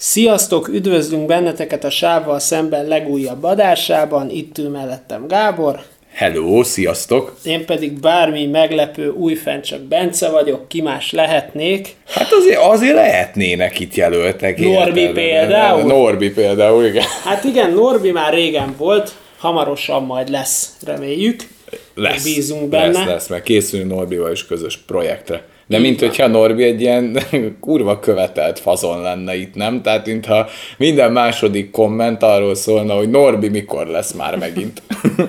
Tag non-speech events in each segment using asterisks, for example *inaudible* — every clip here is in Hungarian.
Sziasztok, üdvözlünk benneteket a Sávval szemben legújabb adásában, itt ül mellettem Gábor. Hello, sziasztok! Én pedig bármi meglepő újfent csak Bence vagyok, ki más lehetnék. Hát azért, azért lehetnének itt jelöltek. Norbi érted? például? Norbi például, igen. Hát igen, Norbi már régen volt, hamarosan majd lesz, reméljük. Lesz, Bízunk benne. Lesz, lesz, mert készülünk Norbival is közös projektre. De mint hogyha Norbi egy ilyen *laughs* kurva követelt fazon lenne itt, nem? Tehát mintha minden második komment arról szólna, hogy Norbi mikor lesz már megint. *laughs*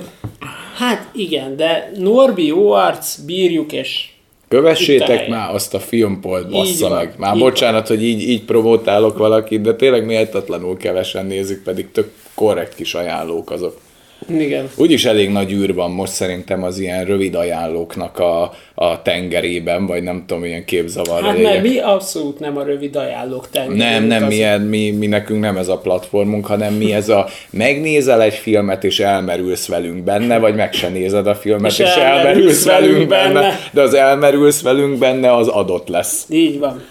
Hát igen, de Norbi jó arc, bírjuk, és Kövessétek már azt a filmpolt, bassza van, meg. Már így bocsánat, hogy így, így promotálok valakit, de tényleg méltatlanul kevesen nézik, pedig tök korrekt kis ajánlók azok. Igen. Úgyis elég nagy űr van most szerintem az ilyen rövid ajánlóknak a, a tengerében, vagy nem tudom, ilyen képzavarra Hát mert mi abszolút nem a rövid ajánlók tengerünk. Nem, nem, az- mi, mi, mi nekünk nem ez a platformunk, hanem mi ez a megnézel egy filmet, és elmerülsz velünk benne, vagy meg se nézed a filmet, És és, elmerülsz velünk benne, benne. de az elmerülsz velünk benne, az adott lesz. Így van.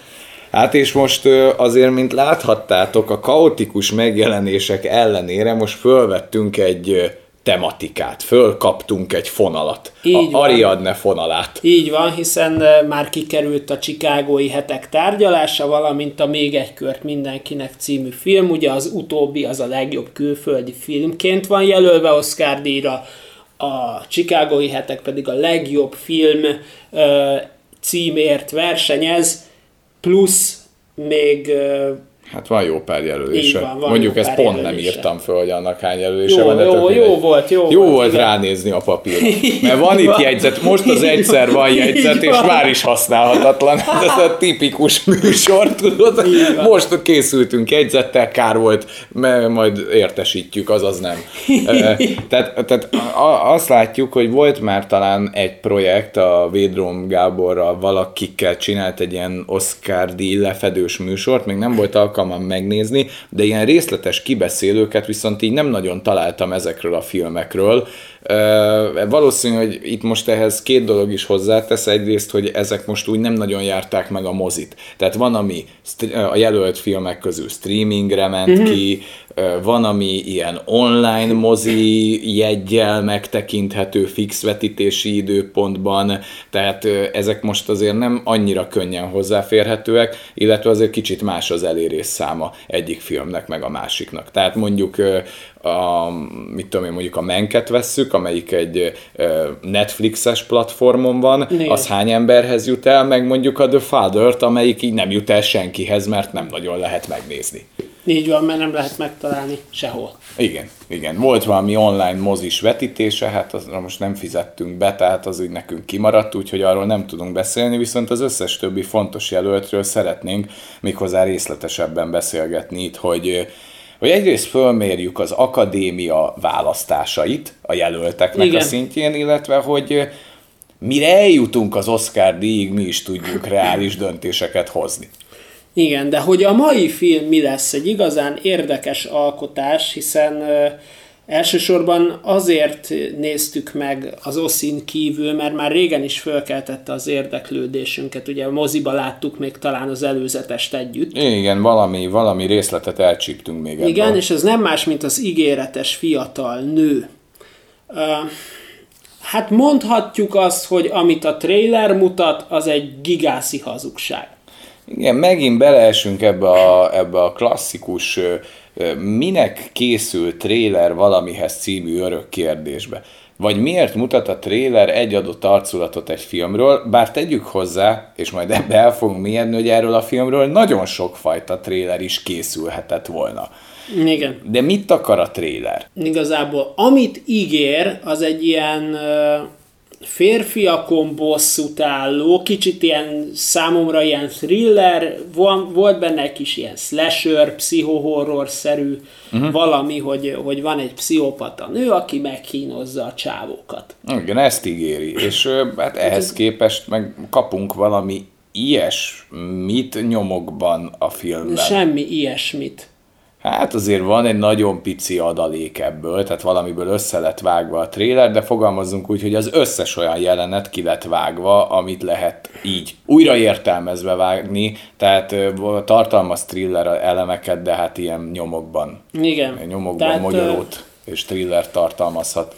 Hát és most azért, mint láthattátok, a kaotikus megjelenések ellenére most fölvettünk egy tematikát, fölkaptunk egy fonalat, Így a. Ariadne fonalát. Így van, hiszen már kikerült a Chicagói hetek tárgyalása, valamint a Még egy kört mindenkinek című film. Ugye az utóbbi az a legjobb külföldi filmként van jelölve Oscar díjra, a Chicagói hetek pedig a legjobb film címért versenyez, plusz még Hát van jó pár jelölése. Van, van Mondjuk ezt pont nem jelölése. írtam föl, hogy annak hány jelölése Jó, van. jó, jó mindegy. volt, jó Jó volt, volt igen. ránézni a papírra. *laughs* Mert van itt jegyzet, most az egyszer van jegyzet, és már is használhatatlan. *laughs* Ez a tipikus *laughs* műsor, tudod? Most készültünk jegyzettel, kár volt, mert majd értesítjük, azaz nem. Tehát, tehát azt látjuk, hogy volt már talán egy projekt a Védrom Gáborral, valakikkel csinált egy ilyen Oscar díj lefedős műsort, még nem volt alkalmam megnézni, de ilyen részletes kibeszélőket viszont így nem nagyon találtam ezekről a filmekről. Valószínű, hogy itt most ehhez két dolog is hozzátesz. Egyrészt, hogy ezek most úgy nem nagyon járták meg a mozit. Tehát van, ami a jelölt filmek közül streamingre ment mm-hmm. ki, van, ami ilyen online mozi jeggyel megtekinthető fix vetítési időpontban, tehát ezek most azért nem annyira könnyen hozzáférhetőek, illetve azért kicsit más az elérés száma egyik filmnek meg a másiknak. Tehát mondjuk a, mit tudom én, mondjuk a Menket vesszük, amelyik egy Netflixes platformon van, Igen. az hány emberhez jut el, meg mondjuk a The Father-t, amelyik így nem jut el senkihez, mert nem nagyon lehet megnézni. így van, mert nem lehet megtalálni sehol. Igen, igen. Volt valami online mozis vetítése, hát azra most nem fizettünk be, tehát az úgy nekünk kimaradt, úgyhogy arról nem tudunk beszélni, viszont az összes többi fontos jelöltről szeretnénk méghozzá részletesebben beszélgetni itt, hogy hogy egyrészt fölmérjük az akadémia választásait a jelölteknek Igen. a szintjén, illetve hogy mire eljutunk az Oscar díjig, mi is tudjunk reális döntéseket hozni. Igen, de hogy a mai film mi lesz? Egy igazán érdekes alkotás, hiszen ö, elsősorban azért néztük meg az Oszin kívül, mert már régen is fölkeltette az érdeklődésünket. Ugye a moziba láttuk még talán az előzetest együtt. Igen, valami, valami részletet elcsíptünk még ebből. Igen, és ez nem más, mint az ígéretes fiatal nő. Hát mondhatjuk azt, hogy amit a trailer mutat, az egy gigászi hazugság. Igen, megint beleesünk ebbe a, ebbe a klasszikus minek készül tréler valamihez című örök kérdésbe. Vagy miért mutat a tréler egy adott arculatot egy filmről, bár tegyük hozzá, és majd ebbe el fogunk mélyedni, hogy erről a filmről nagyon sokfajta tréler is készülhetett volna. Igen. De mit akar a tréler? Igazából amit ígér, az egy ilyen férfiakon bosszút álló, kicsit ilyen számomra ilyen thriller, van, volt benne egy kis ilyen slasher, pszichohorror-szerű uh-huh. valami, hogy, hogy van egy pszichopata nő, aki megkínozza a csávókat. Igen, ezt ígéri, és hát ehhez képest meg kapunk valami ilyesmit nyomokban a filmben. Semmi ilyesmit. Hát azért van egy nagyon pici adalék ebből, tehát valamiből össze lett vágva a tréler, de fogalmazzunk úgy, hogy az összes olyan jelenet ki lett vágva, amit lehet így újra értelmezve vágni, tehát tartalmaz thriller elemeket, de hát ilyen nyomokban. Igen. Nyomokban tehát, magyarót és thriller tartalmazhat.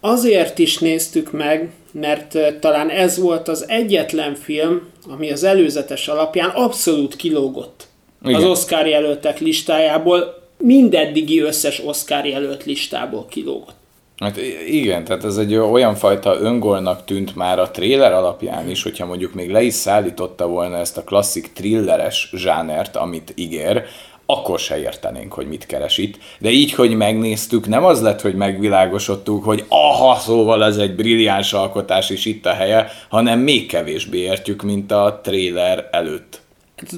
Azért is néztük meg, mert talán ez volt az egyetlen film, ami az előzetes alapján abszolút kilógott igen. az Oscar jelöltek listájából, mindeddigi összes Oscar jelölt listából kilógott. Hát igen, tehát ez egy olyan fajta öngolnak tűnt már a tréler alapján is, hogyha mondjuk még le is szállította volna ezt a klasszik thrilleres zsánert, amit ígér, akkor se értenénk, hogy mit keres itt. De így, hogy megnéztük, nem az lett, hogy megvilágosodtuk, hogy aha, szóval ez egy brilliáns alkotás, és itt a helye, hanem még kevésbé értjük, mint a trailer előtt.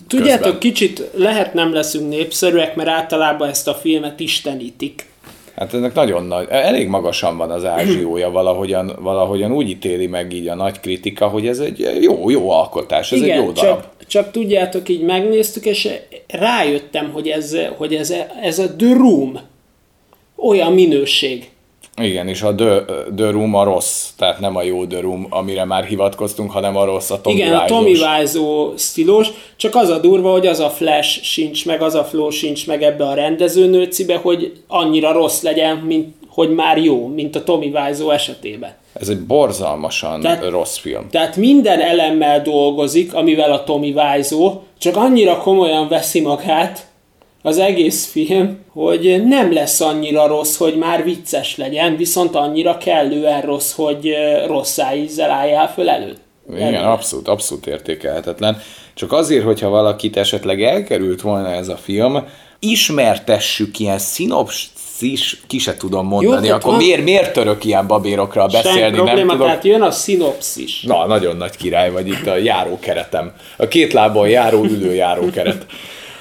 Tudjátok, közben. kicsit lehet nem leszünk népszerűek, mert általában ezt a filmet istenítik. Hát ennek nagyon nagy, elég magasan van az ázsiója, valahogyan, valahogyan úgy ítéli meg így a nagy kritika, hogy ez egy jó, jó alkotás, ez Igen, egy jó darab. Csak, csak tudjátok, így megnéztük, és rájöttem, hogy ez, hogy ez, ez a The Room olyan minőség. Igen, és a The, The Room a rossz, tehát nem a jó The Room, amire már hivatkoztunk, hanem a rossz, a Tommy Igen, Wiseau. a Tommy Wiseau stílus, csak az a durva, hogy az a Flash sincs meg, az a Flow sincs meg ebbe a rendezőnőcibe, hogy annyira rossz legyen, mint hogy már jó, mint a Tommy Wiseau esetében. Ez egy borzalmasan tehát, rossz film. Tehát minden elemmel dolgozik, amivel a Tommy Wiseau, csak annyira komolyan veszi magát, az egész film, hogy nem lesz annyira rossz, hogy már vicces legyen, viszont annyira kellően rossz, hogy rossz ízzel álljál föl előtt. Igen, előtt. abszolút, abszolút értékelhetetlen. Csak azért, hogyha valakit esetleg elkerült volna ez a film, ismertessük ilyen szinopszis, ki se tudom mondani, Jó, akkor van... miért, miért török ilyen babérokra beszélni? Sem probléma, nem tudom. tehát jön a szinopszis. Na, nagyon nagy király vagy itt a járókeretem. A két lábon járó, ülő járókeret. *laughs*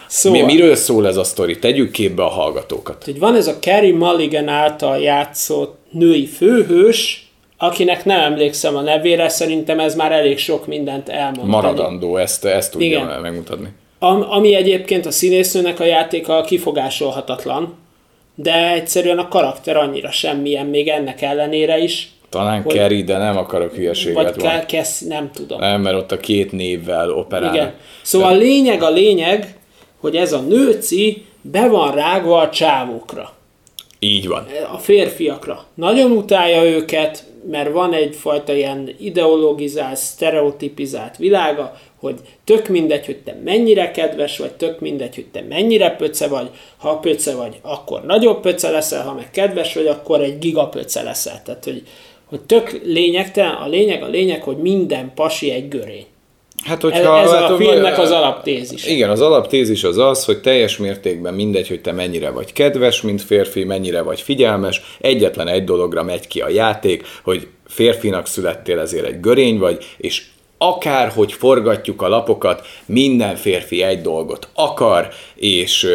Szóval, Mi, miről szól ez a sztori? Tegyük képbe a hallgatókat. Hogy van ez a Carrie Mulligan által játszott női főhős, akinek nem emlékszem a nevére, szerintem ez már elég sok mindent elmond. Maradandó, ezt, ezt tudja Igen. megmutatni. Am, ami egyébként a színésznőnek a játéka kifogásolhatatlan, de egyszerűen a karakter annyira semmilyen, még ennek ellenére is. Talán hogy, Kerry, de nem akarok hülyeséget Vagy van. Kesz, nem tudom. Nem, mert ott a két névvel operál. Igen. Szóval a lényeg, a lényeg, hogy ez a nőci be van rágva a csávókra. Így van. A férfiakra. Nagyon utálja őket, mert van egyfajta ilyen ideologizált, stereotipizált világa, hogy tök mindegy, hogy te mennyire kedves vagy, tök mindegy, hogy te mennyire pöce vagy, ha pöce vagy, akkor nagyobb pöce leszel, ha meg kedves vagy, akkor egy gigapöce leszel. Tehát, hogy, hogy tök lényegtelen, a lényeg a lényeg, hogy minden pasi egy görény. Hát, hogyha, ez hát, a filmnek az alaptézis. Igen, az alaptézis az az, hogy teljes mértékben mindegy, hogy te mennyire vagy kedves, mint férfi, mennyire vagy figyelmes, egyetlen egy dologra megy ki a játék, hogy férfinak születtél, ezért egy görény vagy, és akárhogy forgatjuk a lapokat, minden férfi egy dolgot akar, és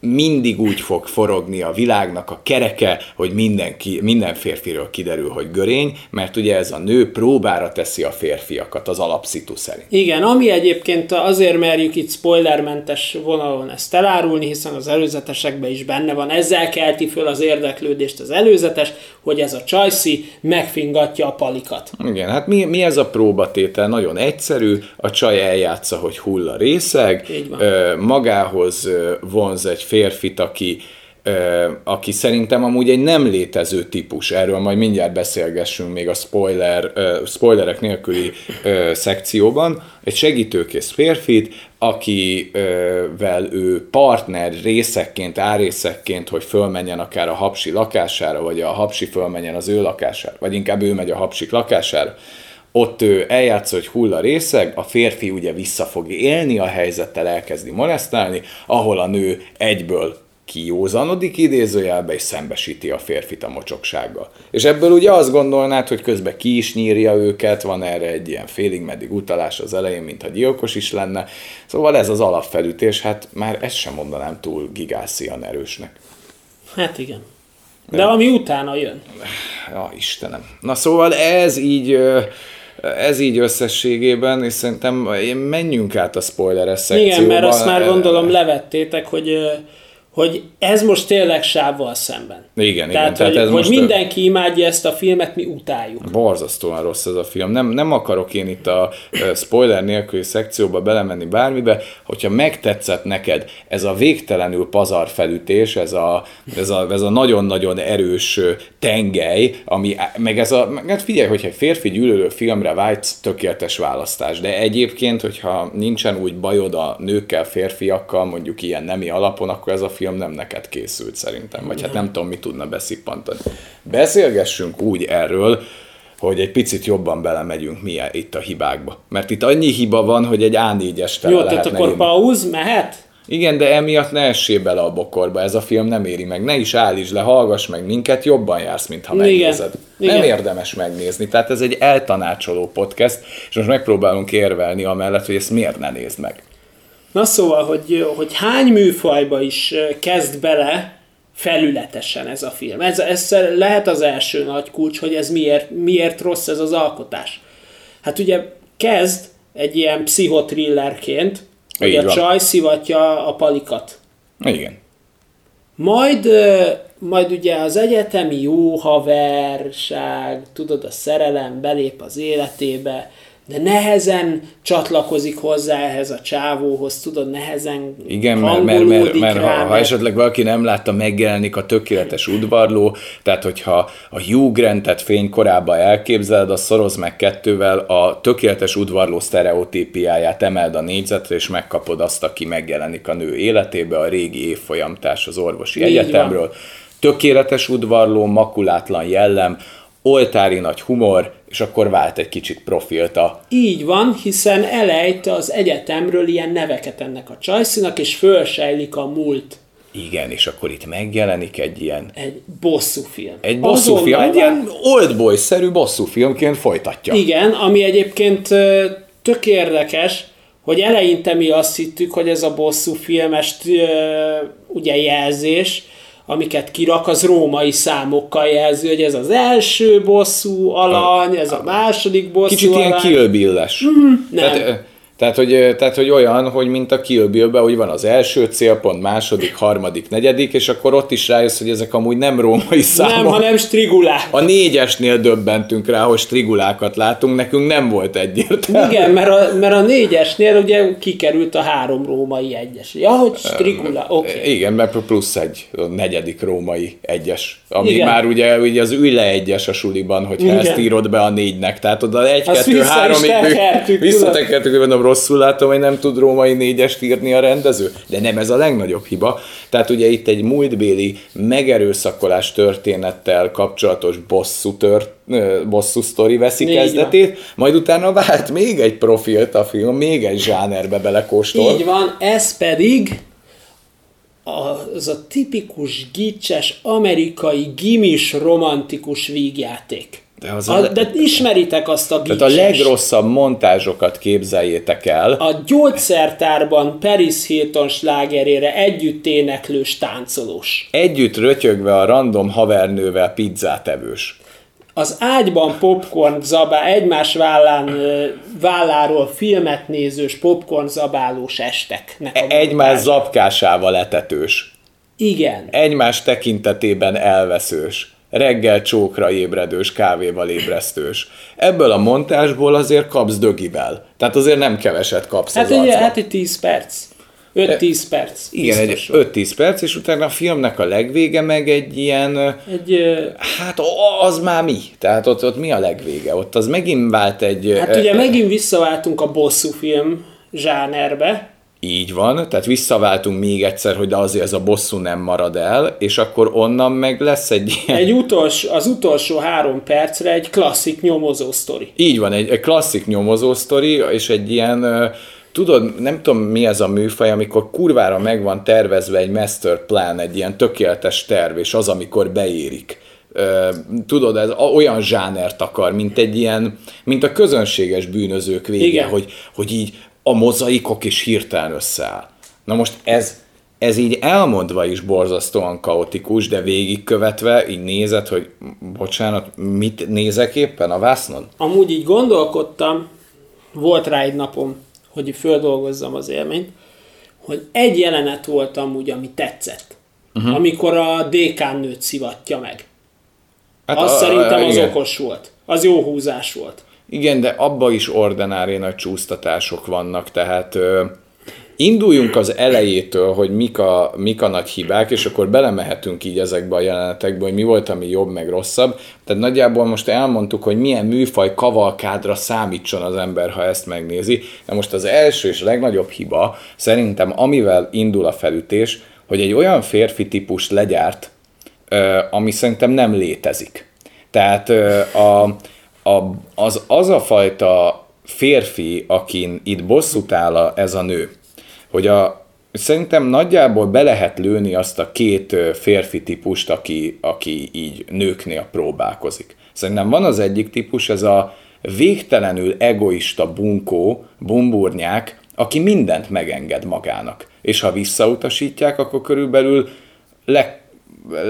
mindig úgy fog forogni a világnak a kereke, hogy mindenki, minden férfiről kiderül, hogy görény, mert ugye ez a nő próbára teszi a férfiakat az alapszitu szerint. Igen, ami egyébként azért merjük itt spoilermentes vonalon ezt elárulni, hiszen az előzetesekben is benne van, ezzel kelti föl az érdeklődést az előzetes, hogy ez a csajszi megfingatja a palikat. Igen, hát mi, mi ez a próbatétel? Nagyon egyszerű, a csaj eljátsza, hogy hull a részeg, magához vonz egy férfit, aki aki szerintem amúgy egy nem létező típus, erről majd mindjárt beszélgessünk még a spoiler, spoilerek nélküli szekcióban, egy segítőkész férfit, akivel ő partner részekként, árészekként, hogy fölmenjen akár a hapsi lakására, vagy a hapsi fölmenjen az ő lakására, vagy inkább ő megy a hapsik lakására, ott ő eljátsz, hogy hull a részeg, a férfi ugye vissza fog élni a helyzettel, elkezdi molesztálni, ahol a nő egyből kiózanodik idézőjelbe, és szembesíti a férfit a mocsoksággal. És ebből ugye azt gondolnád, hogy közben ki is nyírja őket, van erre egy ilyen félig meddig utalás az elején, mintha gyilkos is lenne. Szóval ez az alapfelütés, hát már ezt sem mondanám túl gigászian erősnek. Hát igen. De, De ami utána jön. Ja, Istenem. Na szóval ez így ez így összességében, és szerintem menjünk át a spoileres szekcióba. Igen, mert azt már gondolom levettétek, hogy hogy ez most tényleg sávval szemben. Igen, tehát, igen. Tehát hogy, ez hogy most mindenki imádja ezt a filmet, mi utáljuk. Borzasztóan rossz ez a film. Nem, nem akarok én itt a spoiler nélküli szekcióba belemenni bármibe, hogyha megtetszett neked ez a végtelenül pazar felütés, ez a, ez a, ez a nagyon-nagyon erős tengely, ami, meg ez a, meg hát figyelj, hogyha egy férfi gyűlölő filmre vágysz, tökéletes választás, de egyébként, hogyha nincsen úgy bajod a nőkkel, férfiakkal, mondjuk ilyen nemi alapon, akkor ez a film nem neked készült szerintem, vagy hát nem tudom, mi tudna beszippantani. Beszélgessünk úgy erről, hogy egy picit jobban belemegyünk mi itt a hibákba. Mert itt annyi hiba van, hogy egy A4-es tele Jó, tehát akkor írni. pauz, mehet? Igen, de emiatt ne essél bele a bokorba, ez a film nem éri meg. Ne is állítsd le, hallgass meg minket, jobban jársz, mint ha Igen. megnézed. Nem Igen. érdemes megnézni, tehát ez egy eltanácsoló podcast, és most megpróbálunk érvelni amellett, hogy ezt miért ne nézd meg. Na szóval, hogy, hogy hány műfajba is kezd bele felületesen ez a film. Ez, ez lehet az első nagy kulcs, hogy ez miért, miért rossz ez az alkotás. Hát ugye kezd egy ilyen pszichotrillerként, hogy Így a van. csaj szivatja a palikat. Igen. Majd, majd ugye az egyetemi jó haverság, tudod, a szerelem belép az életébe, de nehezen csatlakozik hozzá ehhez a csávóhoz, tudod, nehezen Igen, mert, mert, mert, mert ha, rá, ha mert- esetleg valaki nem látta, megjelenik a tökéletes udvarló, tehát hogyha a Hugh Grantet fénykorában elképzeled, az szoroz meg kettővel, a tökéletes udvarló sztereotípiáját emeld a négyzetre, és megkapod azt, aki megjelenik a nő életébe, a régi évfolyamtárs az orvosi Így egyetemről. Tökéletes udvarló, makulátlan jellem, oltári nagy humor, és akkor vált egy kicsit profilt a Így van, hiszen elejt az egyetemről ilyen neveket ennek a csajszinak, és fölsejlik a múlt. igen, és akkor itt megjelenik egy ilyen Egy bosszú film. Egy bosszúfilm, egy ilyen oldboy-szerű bosszúfilmként folytatja. Igen, ami egyébként tök érdekes, hogy eleinte mi azt hittük, hogy ez a bosszú filmes ö, ugye jelzés, amiket kirak, az római számokkal jelzi, hogy ez az első bosszú alany, ez a második bosszú Kicsit alany. ilyen Kill Bill-es. nem. Tehát, tehát, hogy, tehát, hogy olyan, hogy mint a Kill Bill-ben, hogy van az első célpont, második, harmadik, negyedik, és akkor ott is rájössz, hogy ezek amúgy nem római számok. Nem, hanem strigulák. A négyesnél döbbentünk rá, hogy strigulákat látunk, nekünk nem volt egyértelmű. Igen, mert a, mert a négyesnél ugye kikerült a három római egyes. Ja, hogy strigula, oké. Okay. Igen, mert plusz egy a negyedik római egyes, ami Igen. Már ugye, ugye az ül le egyes a suliban, hogyha Igen. ezt írod be a négynek, tehát oda egy, Azt kettő, háromig tekertük, visszatekertük, mondom, rosszul látom, hogy nem tud római négyest írni a rendező, de nem ez a legnagyobb hiba. Tehát ugye itt egy múltbéli megerőszakolás történettel kapcsolatos bosszú, tört, bosszú sztori veszi Így kezdetét, majd utána vált még egy profilt a film, még egy zsánerbe belekóstol. Így van, ez pedig az a tipikus gicses, amerikai gimis romantikus vígjáték. De az a, a- de ismeritek azt a Tehát a legrosszabb montázsokat képzeljétek el. A gyógyszertárban Paris Hilton slágerére együtt éneklős táncolós. Együtt rötyögve a random havernővel pizzát evős. Az ágyban popcorn zabá, egymás vállán, válláról filmet nézős popcorn zabálós esteknek a E- Egymás montása. zapkásával etetős. Igen. Egymás tekintetében elveszős. Reggel csókra ébredős, kávéval ébresztős. Ebből a montásból azért kapsz dögivel. Tehát azért nem keveset kapsz Hát az egy, arcba. hát egy 10 perc. 5-10 perc. Igen, egy hogy. 5-10 perc, és utána a filmnek a legvége meg egy ilyen... Egy, Hát az már mi? Tehát ott, ott mi a legvége? Ott az megint vált egy... hát ugye megint visszaváltunk a bosszú film zsánerbe. Így van, tehát visszaváltunk még egyszer, hogy de azért ez a bosszú nem marad el, és akkor onnan meg lesz egy ilyen... Egy utolsó, az utolsó három percre egy klasszik nyomozó sztori. Így van, egy, egy klasszik nyomozó sztori, és egy ilyen, tudod, nem tudom mi ez a műfaj, amikor kurvára meg van tervezve egy master plan, egy ilyen tökéletes terv, és az, amikor beérik. Tudod, ez olyan zsánert akar, mint egy ilyen, mint a közönséges bűnözők vége, Igen. hogy, hogy így a mozaikok is hirtelen összeáll. Na most ez, ez így elmondva is borzasztóan kaotikus, de végigkövetve így nézed, hogy bocsánat, mit nézek éppen a vásznon? Amúgy így gondolkodtam, volt rá egy napom, hogy földolgozzam az élményt, hogy egy jelenet volt amúgy, ami tetszett. uh-huh. amikor a dékán nőt szivatja meg. Hát Az a- szerintem az igen. okos volt. Az jó húzás volt. Igen, de abba is ordinári nagy csúsztatások vannak, tehát ö, induljunk az elejétől, hogy mik a, mik a nagy hibák, és akkor belemehetünk így ezekbe a jelenetekbe, hogy mi volt, ami jobb, meg rosszabb. Tehát nagyjából most elmondtuk, hogy milyen műfaj kavalkádra számítson az ember, ha ezt megnézi. De most az első és legnagyobb hiba, szerintem amivel indul a felütés, hogy egy olyan férfi típust legyárt, ami szerintem nem létezik. Tehát a, a, az, az a fajta férfi, akin itt bosszút áll a, ez a nő, hogy a, szerintem nagyjából be lehet lőni azt a két férfi típust, aki, aki így nőknél próbálkozik. Szerintem van az egyik típus, ez a végtelenül egoista bunkó, bumburnyák, aki mindent megenged magának. És ha visszautasítják, akkor körülbelül le,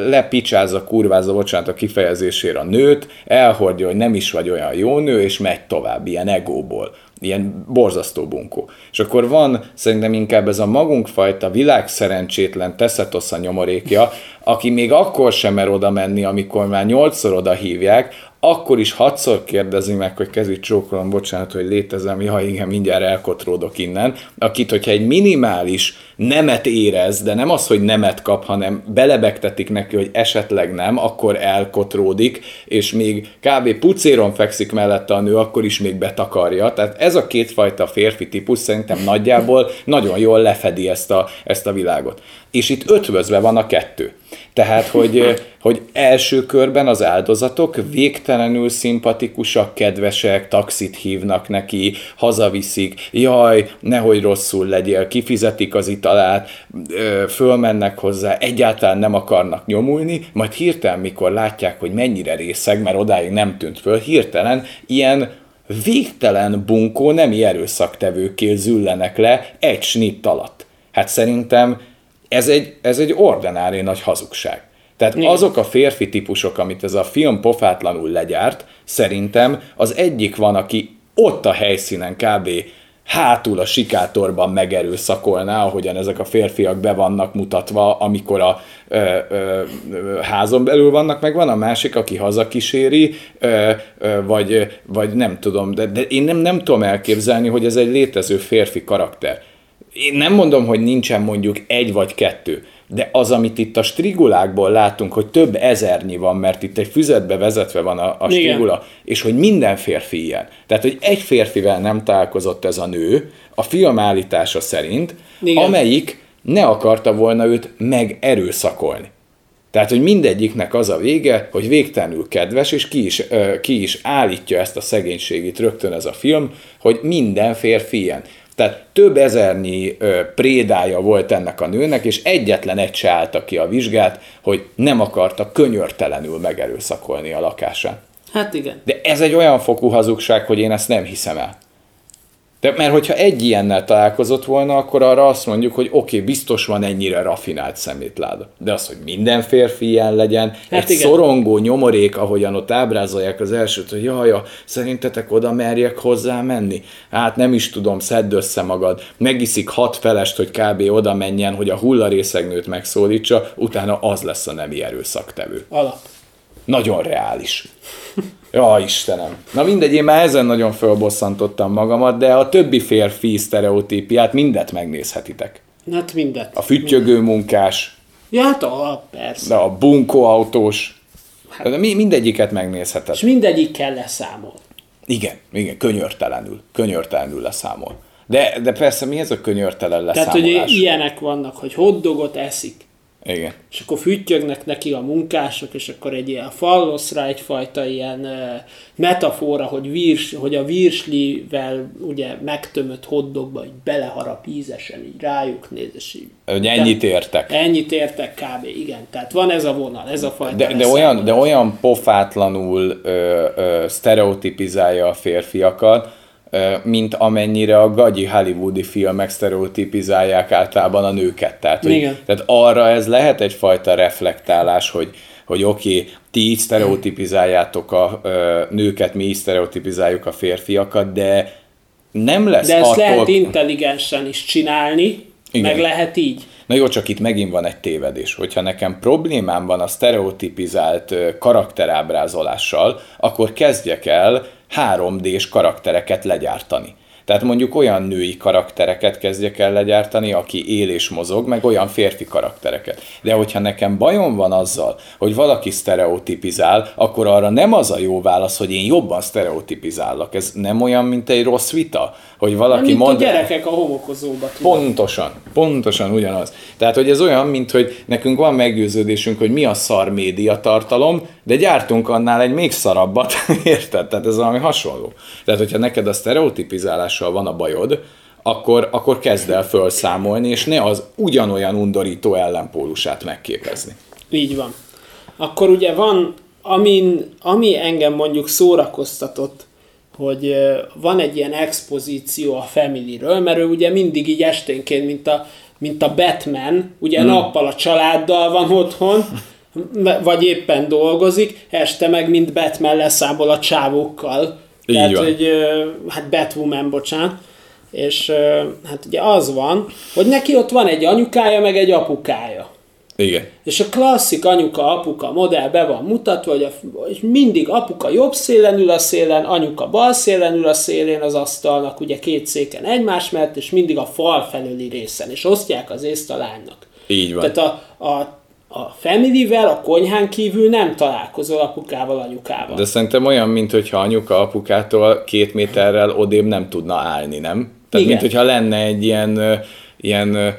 lepicsázza, kurvázza, bocsánat a kifejezésére a nőt, elhordja, hogy nem is vagy olyan jó nő, és megy tovább, ilyen egóból. Ilyen borzasztó bunkó. És akkor van szerintem inkább ez a magunkfajta világszerencsétlen teszetosza nyomorékja, aki még akkor sem mer oda menni, amikor már nyolcszor oda hívják, akkor is hatszor kérdezi meg, hogy kezit csókolom, bocsánat, hogy létezem, ja igen, mindjárt elkotródok innen, akit, hogyha egy minimális nemet érez, de nem az, hogy nemet kap, hanem belebegtetik neki, hogy esetleg nem, akkor elkotródik, és még kb. pucéron fekszik mellette a nő, akkor is még betakarja. Tehát ez a kétfajta férfi típus szerintem nagyjából nagyon jól lefedi ezt a, ezt a világot. És itt ötvözve van a kettő. Tehát, hogy, hogy első körben az áldozatok végtelenül szimpatikusak, kedvesek, taxit hívnak neki, hazaviszik, jaj, nehogy rosszul legyél, kifizetik az italát, fölmennek hozzá, egyáltalán nem akarnak nyomulni, majd hirtelen, mikor látják, hogy mennyire részeg, mert odáig nem tűnt föl, hirtelen ilyen végtelen bunkó nemi erőszaktevőkkel züllenek le egy snitt alatt. Hát szerintem ez egy, ez egy ordinári nagy hazugság. Tehát Igen. azok a férfi típusok, amit ez a film pofátlanul legyárt, szerintem az egyik van, aki ott a helyszínen kb. hátul a sikátorban megerőszakolná, ahogyan ezek a férfiak be vannak mutatva, amikor a ö, ö, házon belül vannak, meg van a másik, aki hazakíséri, ö, ö, vagy, vagy nem tudom, de, de én nem, nem tudom elképzelni, hogy ez egy létező férfi karakter. Én nem mondom, hogy nincsen mondjuk egy vagy kettő, de az, amit itt a strigulákból látunk, hogy több ezernyi van, mert itt egy füzetbe vezetve van a, a Igen. strigula, és hogy minden férfi ilyen. Tehát, hogy egy férfivel nem találkozott ez a nő, a film állítása szerint, Igen. amelyik ne akarta volna őt megerőszakolni. Tehát, hogy mindegyiknek az a vége, hogy végtelenül kedves, és ki is, ki is állítja ezt a szegénységét rögtön ez a film, hogy minden férfi ilyen. Tehát több ezernyi ö, prédája volt ennek a nőnek, és egyetlen egy se állta ki a vizsgát, hogy nem akarta könyörtelenül megerőszakolni a lakásán. Hát igen. De ez egy olyan fokú hazugság, hogy én ezt nem hiszem el. De mert hogyha egy ilyennel találkozott volna, akkor arra azt mondjuk, hogy oké, okay, biztos van ennyire rafinált szemétláda. De az, hogy minden férfi ilyen legyen, hát egy igen. szorongó nyomorék, ahogyan ott ábrázolják az elsőt, hogy jaj, ja, szerintetek oda merjek hozzá menni? Hát nem is tudom, szedd össze magad. Megiszik hat felest, hogy kb. oda menjen, hogy a hullarészegnőt megszólítsa, utána az lesz a nemi erőszaktevő. Alap. Nagyon reális. Ja, Istenem. Na mindegy, én már ezen nagyon fölbosszantottam magamat, de a többi férfi sztereotípiát mindet megnézhetitek. Hát mindet. A füttyögő munkás, Ja, hát alap, persze. de a bunkó autós, de mi, mindegyiket megnézheted. És mindegyikkel leszámol. Igen, igen, könyörtelenül, könyörtelenül leszámol. De, de persze mi ez a könyörtelen Tehát, leszámolás? hogy ilyenek vannak, hogy hotdogot eszik, Igen. és akkor füttyögnek neki a munkások, és akkor egy ilyen fallosz rá egyfajta ilyen uh, metafora, hogy, virs, hogy a virslivel ugye megtömött hotdogba így beleharap ízesen, így rájuk néz, és így. Hogy ennyit értek. Ennyit értek kb. Igen. Tehát van ez a vonal, ez a fajta De, de, olyan, de olyan pofátlanul ö, ö, sztereotipizálja a férfiakat, mint amennyire a gagyi hollywoodi filmek sztereotipizálják általában a nőket. Tehát, hogy, Igen. tehát arra ez lehet egyfajta reflektálás, hogy, hogy oké, okay, ti így sztereotipizáljátok a ö, nőket, mi így sztereotipizáljuk a férfiakat, de nem lesz De ezt attól... lehet intelligensen is csinálni, Igen. meg lehet így. Na jó, csak itt megint van egy tévedés. Hogyha nekem problémám van a sztereotipizált karakterábrázolással, akkor kezdjek el 3D-s karaktereket legyártani. Tehát mondjuk olyan női karaktereket kezdjek el legyártani, aki él és mozog, meg olyan férfi karaktereket. De hogyha nekem bajom van azzal, hogy valaki sztereotipizál, akkor arra nem az a jó válasz, hogy én jobban sztereotipizállak. Ez nem olyan, mint egy rossz vita, hogy valaki mint mond... a gyerekek a homokozóba. Pontosan, pontosan ugyanaz. Tehát, hogy ez olyan, mint hogy nekünk van meggyőződésünk, hogy mi a szar média tartalom, de gyártunk annál egy még szarabbat, *laughs* érted? Tehát ez valami hasonló. Tehát, hogyha neked a sztereotipizálással van a bajod, akkor, akkor kezd el felszámolni, és ne az ugyanolyan undorító ellenpólusát megképezni. Így van. Akkor ugye van, amin, ami engem mondjuk szórakoztatott, hogy van egy ilyen expozíció a Familyről, mert ő ugye mindig így esténként, mint a, mint a Batman, ugye hmm. nappal a családdal van otthon, vagy éppen dolgozik, este meg mint Batman leszámol a csávókkal. Így Tehát, van. hogy hát Batwoman, bocsánat. És hát ugye az van, hogy neki ott van egy anyukája, meg egy apukája. Igen. És a klasszik anyuka-apuka modell be van mutatva, hogy a, és mindig apuka jobb szélen ül a szélen, anyuka bal szélen ül a szélén az asztalnak, ugye két széken egymás mellett, és mindig a fal felüli részen, és osztják az észt a lánynak. Így van. Tehát a, a a familyvel, a konyhán kívül nem találkozol apukával, anyukával. De szerintem olyan, mint hogyha anyuka apukától két méterrel odébb nem tudna állni, nem? Tehát, Igen. mint hogyha lenne egy ilyen, ilyen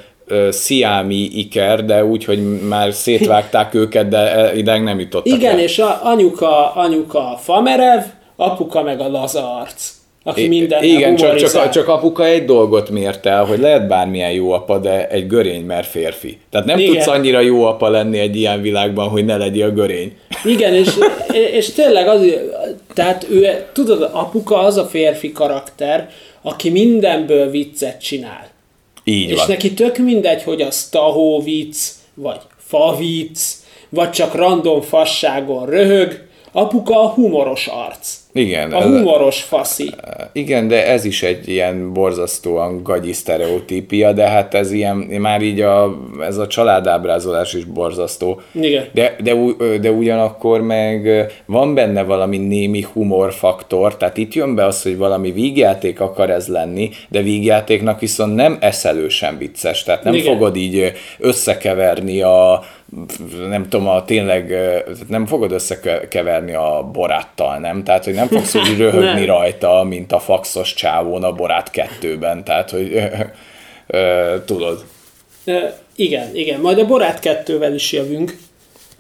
sziámi iker, de úgy, hogy már szétvágták őket, de ideig nem jutottak Igen, el. és a anyuka, anyuka famerev, apuka meg a laza arc aki minden Igen, csak, csak, csak apuka egy dolgot mért el, hogy lehet bármilyen jó apa, de egy görény mer férfi. Tehát nem Igen. tudsz annyira jó apa lenni egy ilyen világban, hogy ne legyél görény. Igen, és, *laughs* és tényleg az, tehát ő, tudod, apuka az a férfi karakter, aki mindenből viccet csinál. Így és van. neki tök mindegy, hogy az tahó vicc, vagy fa vicc, vagy csak random fasságon röhög, apuka a humoros arc. Igen. A humoros faszi. Igen, de ez is egy ilyen borzasztóan gagyi sztereotípia, de hát ez ilyen, már így a, ez a családábrázolás is borzasztó. Igen. De, de, de ugyanakkor meg van benne valami némi humorfaktor, tehát itt jön be az, hogy valami vígjáték akar ez lenni, de vígjátéknak viszont nem eszelősen vicces, tehát nem Igen. fogod így összekeverni a, nem tudom, a tényleg nem fogod összekeverni a boráttal, nem? Tehát, hogy nem fogsz úgy *laughs* röhögni rajta, mint a faxos csávón a borát kettőben, tehát, hogy tudod. Igen, igen, majd a borát kettővel is jövünk.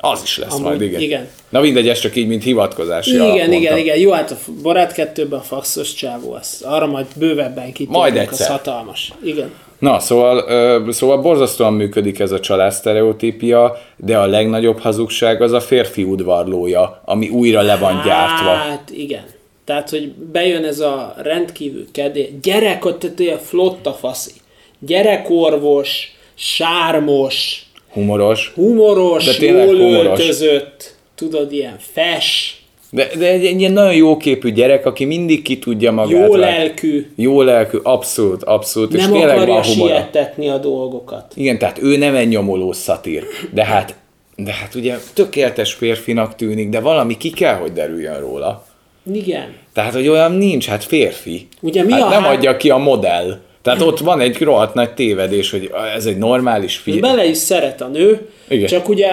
Az is lesz Amúgy, majd, igen. igen. Na mindegy, ez csak így, mint hivatkozási Igen, igen, igen, igen. Jó, hát a Barát kettőben a faxos csávó, az, arra majd bővebben kitérünk, majd egyszer. az hatalmas. Igen. Na, szóval, szóval borzasztóan működik ez a család sztereotípia, de a legnagyobb hazugság az a férfi udvarlója, ami újra le van gyártva. Hát igen. Tehát, hogy bejön ez a rendkívül kedély, gyerek, ott a flotta faszi, gyerekorvos, sármos, humoros, humoros, de jól humoros. öltözött, tudod, ilyen fes, de, de egy, egy ilyen nagyon jó képű gyerek, aki mindig ki tudja magát. Jó lelkű. Jó lelkű, abszolút, abszolút. Nem és tényleg akarja van sietetni a dolgokat. Igen, tehát ő nem egy nyomoló szatír, de hát, de hát ugye tökéletes férfinak tűnik, de valami ki kell, hogy derüljön róla. Igen. Tehát, hogy olyan nincs, hát férfi. Ugye mi hát a nem hát... adja ki a modell. Tehát ott van egy rohadt nagy tévedés, hogy ez egy normális film. Bele is szeret a nő, Igen. csak ugye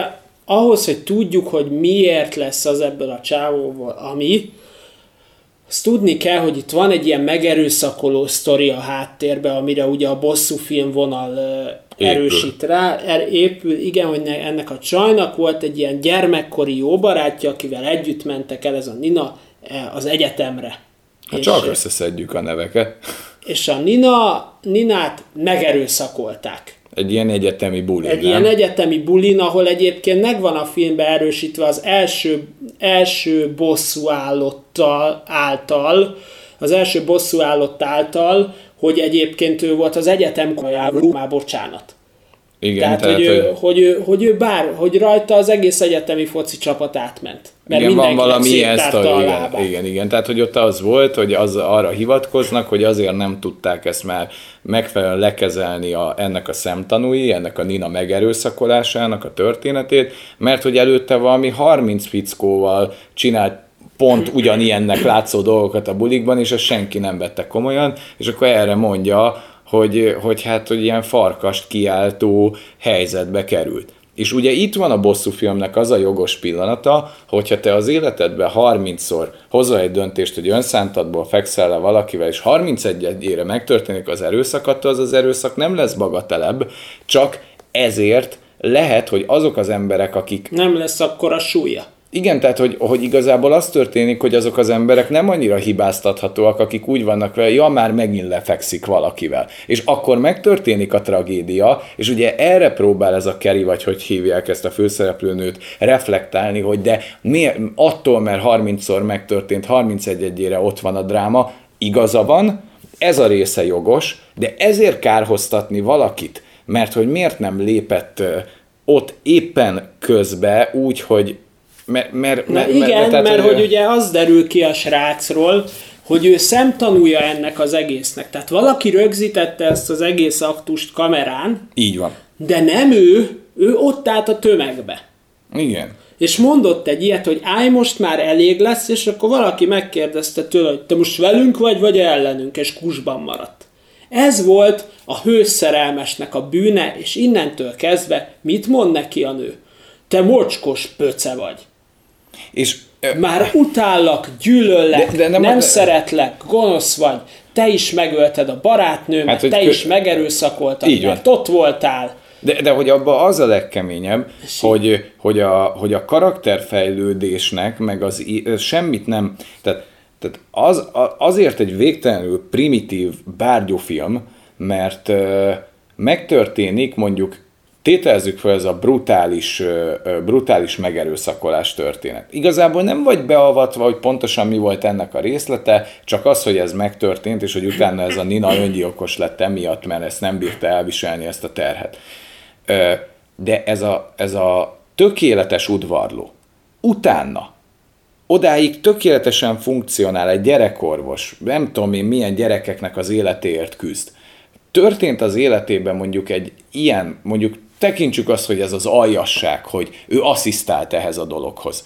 ahhoz, hogy tudjuk, hogy miért lesz az ebből a csávóval, ami, azt tudni kell, hogy itt van egy ilyen megerőszakoló sztori a háttérben, amire ugye a bosszú film vonal erősít rá, er, épül, igen, hogy ennek a csajnak volt egy ilyen gyermekkori jó barátja, akivel együtt mentek el, ez a Nina, e, az egyetemre. Hát csak összeszedjük a neveket. És a Nina, Ninát megerőszakolták. Egy ilyen egyetemi bulin, Egy nem? ilyen egyetemi bulin, ahol egyébként megvan a filmben erősítve az első, első bosszú állottal, által, az első bosszú állott által, hogy egyébként ő volt az egyetem már bocsánat. Igen, tehát, tehát hogy, hogy, ő, hogy, ő, hogy ő bár, hogy rajta az egész egyetemi foci csapat átment. Mert igen, van valami ilyen sztori, igen, igen, igen, tehát hogy ott az volt, hogy az arra hivatkoznak, hogy azért nem tudták ezt már megfelelően lekezelni a, ennek a szemtanúi, ennek a Nina megerőszakolásának a történetét, mert hogy előtte valami 30 fickóval csinált pont ugyanilyennek látszó dolgokat a bulikban, és azt senki nem vette komolyan, és akkor erre mondja, hogy, hogy hát, hogy ilyen farkast kiáltó helyzetbe került. És ugye itt van a bosszú filmnek az a jogos pillanata, hogyha te az életedben 30-szor hozol egy döntést, hogy önszántadból fekszel le valakivel, és 31-ére megtörténik az erőszak, az az erőszak nem lesz bagatelebb, csak ezért lehet, hogy azok az emberek, akik... Nem lesz akkor a súlya. Igen, tehát hogy, hogy igazából az történik, hogy azok az emberek nem annyira hibáztathatóak, akik úgy vannak vele, ja, már megint lefekszik valakivel. És akkor megtörténik a tragédia, és ugye erre próbál ez a Keri, vagy hogy hívják ezt a főszereplőnőt, reflektálni, hogy de miért, attól, mert 30-szor megtörtént, 31-ére ott van a dráma, igaza van, ez a része jogos, de ezért kárhoztatni valakit, mert hogy miért nem lépett ott éppen közbe úgy, hogy mert, mert, mert, igen, mert, mert, mert hogy ugye az derül ki a srácról, hogy ő szemtanúja ennek az egésznek. Tehát valaki rögzítette ezt az egész aktust kamerán. Így van. De nem ő, ő ott állt a tömegbe. Igen. És mondott egy ilyet, hogy állj, most már elég lesz, és akkor valaki megkérdezte tőle, hogy te most velünk vagy, vagy ellenünk, és kusban maradt. Ez volt a hőszerelmesnek a bűne, és innentől kezdve mit mond neki a nő? Te mocskos pöce vagy. És már utállak, gyűlöllek, de, de nem, nem de, szeretlek, gonosz vagy, te is megölted a barátnőmet, hát, te kö... is megerőszakoltad, Így mert van. ott voltál. De, de hogy abban az a legkeményebb, hogy, hogy, a, hogy a karakterfejlődésnek, meg az semmit nem, tehát, tehát az, azért egy végtelenül primitív bárgyúfilm, mert megtörténik mondjuk tételezzük fel ez a brutális, brutális megerőszakolás történet. Igazából nem vagy beavatva, hogy pontosan mi volt ennek a részlete, csak az, hogy ez megtörtént, és hogy utána ez a Nina öngyilkos lett emiatt, mert ezt nem bírta elviselni ezt a terhet. De ez a, ez a tökéletes udvarló, utána, odáig tökéletesen funkcionál egy gyerekorvos, nem tudom én milyen gyerekeknek az életéért küzd. Történt az életében mondjuk egy ilyen, mondjuk tekintsük azt, hogy ez az aljasság, hogy ő asszisztált ehhez a dologhoz.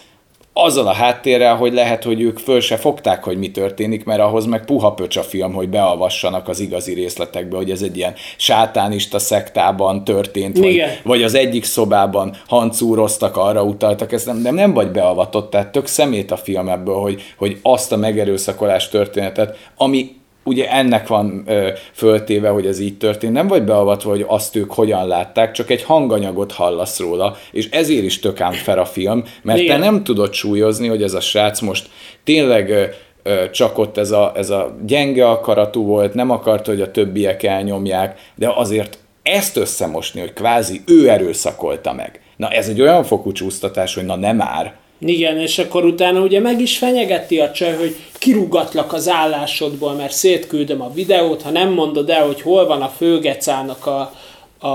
Azzal a háttérrel, hogy lehet, hogy ők föl se fogták, hogy mi történik, mert ahhoz meg puha pöcs a film, hogy beavassanak az igazi részletekbe, hogy ez egy ilyen sátánista szektában történt, vagy, vagy az egyik szobában hancúroztak, arra utaltak, ez nem, nem, nem vagy beavatott, tehát tök szemét a film ebből, hogy, hogy azt a megerőszakolás történetet, ami ugye ennek van ö, föltéve, hogy ez így történt, nem vagy beavatva, hogy azt ők hogyan látták, csak egy hanganyagot hallasz róla, és ezért is tökám fel a film, mert Igen. te nem tudod súlyozni, hogy ez a srác most tényleg ö, ö, csak ott ez a, ez a gyenge akaratú volt, nem akarta, hogy a többiek elnyomják, de azért ezt összemosni, hogy kvázi ő erőszakolta meg. Na ez egy olyan fokú csúsztatás, hogy na nem már, igen, és akkor utána ugye meg is fenyegeti a csaj, hogy kirúgatlak az állásodból, mert szétküldöm a videót, ha nem mondod el, hogy hol van a főgecának a, a,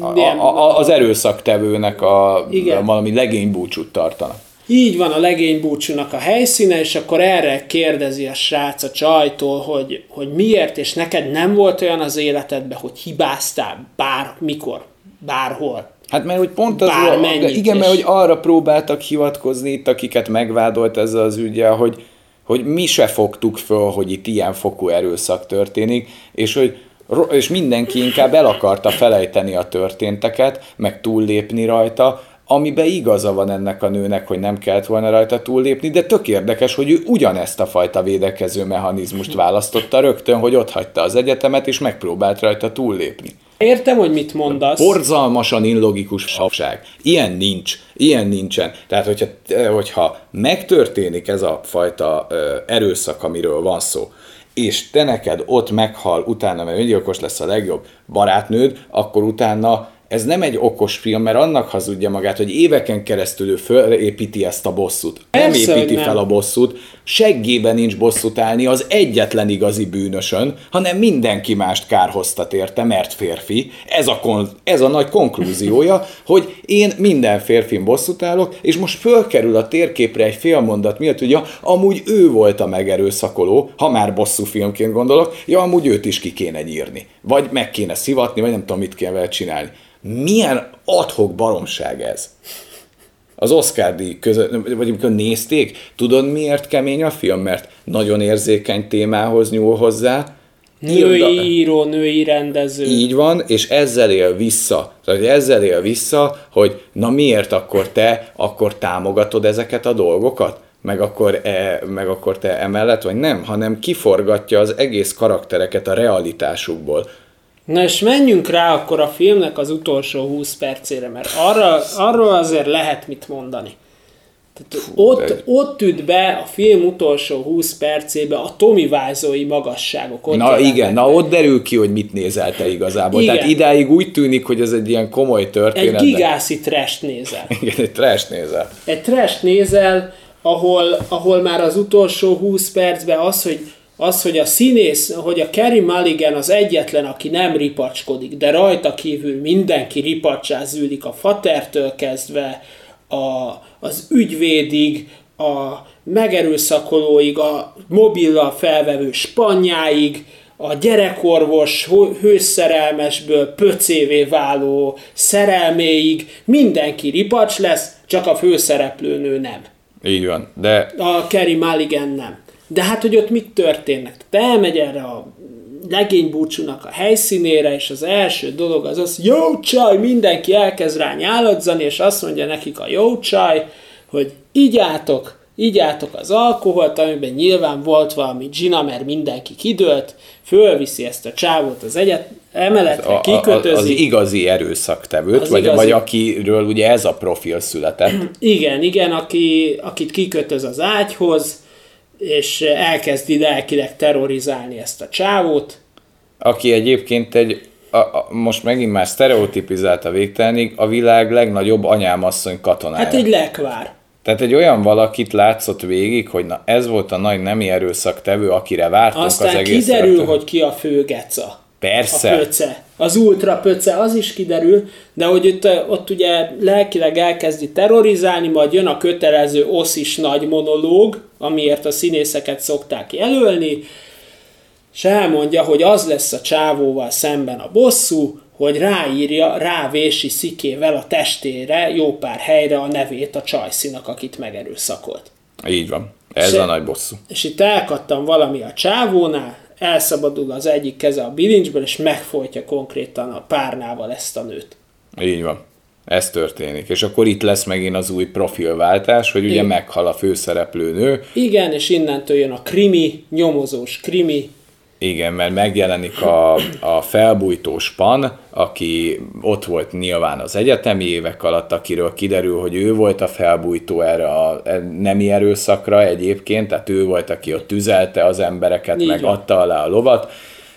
a, a, az erőszaktevőnek a, igen. valami legénybúcsút tartanak. Így van a legénybúcsúnak a helyszíne, és akkor erre kérdezi a srác a csajtól, hogy, hogy miért, és neked nem volt olyan az életedben, hogy hibáztál bár, mikor, bárhol. Hát mert hogy pont az, de igen, mert hogy arra próbáltak hivatkozni itt, akiket megvádolt ezzel az ügyel, hogy, hogy mi se fogtuk föl, hogy itt ilyen fokú erőszak történik, és hogy és mindenki inkább el akarta felejteni a történteket, meg túllépni rajta, amiben igaza van ennek a nőnek, hogy nem kellett volna rajta túllépni, de tök érdekes, hogy ő ugyanezt a fajta védekező mechanizmust választotta rögtön, hogy ott hagyta az egyetemet, és megpróbált rajta túllépni. Értem, hogy mit mondasz. Borzalmasan illogikus savság. Ilyen nincs. Ilyen nincsen. Tehát, hogyha, hogyha megtörténik ez a fajta erőszak, amiről van szó, és te neked ott meghal utána, mert öngyilkos lesz a legjobb barátnőd, akkor utána ez nem egy okos film, mert annak hazudja magát, hogy éveken keresztül ő fölépíti ezt a bosszút. Nem Persze, építi nem. fel a bosszút, seggében nincs bosszút állni az egyetlen igazi bűnösön, hanem mindenki mást kárhoztat érte, mert férfi. Ez a, kon- ez a nagy konklúziója, hogy én minden férfin bosszút állok, és most fölkerül a térképre egy fél mondat miatt, hogy ja, amúgy ő volt a megerőszakoló, ha már bosszú filmként gondolok, ja, amúgy őt is ki kéne nyírni. Vagy meg kéne szivatni, vagy nem tudom, mit kéne vele csinálni. Milyen adhok baromság ez? az Oscar díj között, vagy amikor nézték, tudod miért kemény a film? Mert nagyon érzékeny témához nyúl hozzá. Női író, női rendező. Így van, és ezzel él vissza. Tehát ezzel él vissza, hogy na miért akkor te akkor támogatod ezeket a dolgokat? Meg akkor, e, meg akkor te emellett, vagy nem, hanem kiforgatja az egész karaktereket a realitásukból. Na és menjünk rá akkor a filmnek az utolsó 20 percére, mert arra, arról azért lehet mit mondani. Tehát ott, de- ott üt be a film utolsó 20 percébe a Tommy Wiseau-i magasságok. Ott Na igen, na meg. ott derül ki, hogy mit nézel te igazából. Igen. Tehát idáig úgy tűnik, hogy ez egy ilyen komoly Egy történet. de- gigászi trash nézel. *laughs* Igen, egy trash nézel. Egy trash nézel, ahol, ahol már az utolsó 20 percben az, hogy az, hogy a színész, hogy a Kerry Mulligan az egyetlen, aki nem ripacskodik, de rajta kívül mindenki ripacsá zűlik a fatertől kezdve, a, az ügyvédig, a megerőszakolóig, a mobillal felvevő spanyáig, a gyerekorvos hő- hőszerelmesből pöcévé váló szerelméig mindenki ripacs lesz, csak a főszereplőnő nem. Így van. De A Kerry Mulligan nem. De hát, hogy ott mit történnek? Tehát elmegy erre a legénybúcsúnak a helyszínére, és az első dolog az az, jó csaj, mindenki elkezd rá nyáladzani, és azt mondja nekik a jó csaj, hogy igyátok, igyátok az alkoholt, amiben nyilván volt valami gina, mert mindenki kidőlt, fölviszi ezt a csávót az egyet, emeletre a, a, kikötözi. az igazi erőszaktevőt, Az vagy, igazi. vagy akiről ugye ez a profil született. Igen, igen, aki, akit kikötöz az ágyhoz, és elkezdi lelkileg terrorizálni ezt a csávót. aki egyébként egy, a, a, most megint már sztereotipizált a végtelenig, a világ legnagyobb anyámasszony katonája. Hát egy lekvár. Tehát egy olyan valakit látszott végig, hogy na ez volt a nagy nemi erőszaktevő, akire vártunk az Aztán egész kiderül, életben. hogy ki a fő geca. Persze. A pöce. Az ultra pöce, az is kiderül, de hogy ott, ott ugye lelkileg elkezdi terrorizálni, majd jön a kötelező oszis nagy monológ, amiért a színészeket szokták jelölni, és elmondja, hogy az lesz a csávóval szemben a bosszú, hogy ráírja, rávési szikével a testére jó pár helyre a nevét a csajszinak, akit megerőszakolt. Így van. Ez Se- a nagy bosszú. És itt elkattam valami a csávónál, elszabadul az egyik keze a bilincsből, és megfojtja konkrétan a párnával ezt a nőt. Így van. Ez történik. És akkor itt lesz megint az új profilváltás, hogy ugye Igen. meghal a főszereplő nő, Igen, és innentől jön a krimi, nyomozós krimi, Igen, mert megjelenik a, a felbújtós pan, aki ott volt nyilván az egyetemi évek alatt, akiről kiderül, hogy ő volt a felbújtó erre a nemi erőszakra egyébként, tehát ő volt, aki ott tüzelte az embereket, Így meg van. adta alá a lovat.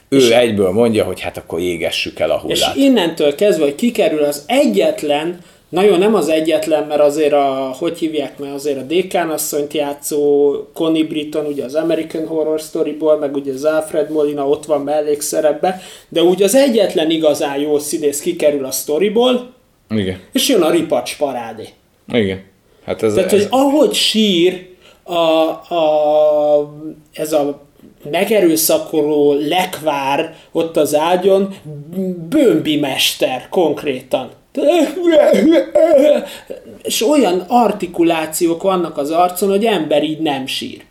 Ő és egyből mondja, hogy hát akkor égessük el a és hullát. innentől kezdve, hogy kikerül az egyetlen, nagyon nem az egyetlen, mert azért a, hogy hívják, mert azért a Dékán asszonyt játszó Connie Britton, ugye az American Horror Storyból, meg ugye az Alfred Molina ott van mellékszerepbe, de úgy az egyetlen igazán jó színész kikerül a storyból, Igen, és jön a ripacs parádé. igen. Hát ez, Tehát, ez hogy ahogy sír a, a, ez a megerőszakoló lekvár ott az ágyon, bőmbi mester konkrétan. És olyan artikulációk vannak az arcon, hogy ember így nem sír.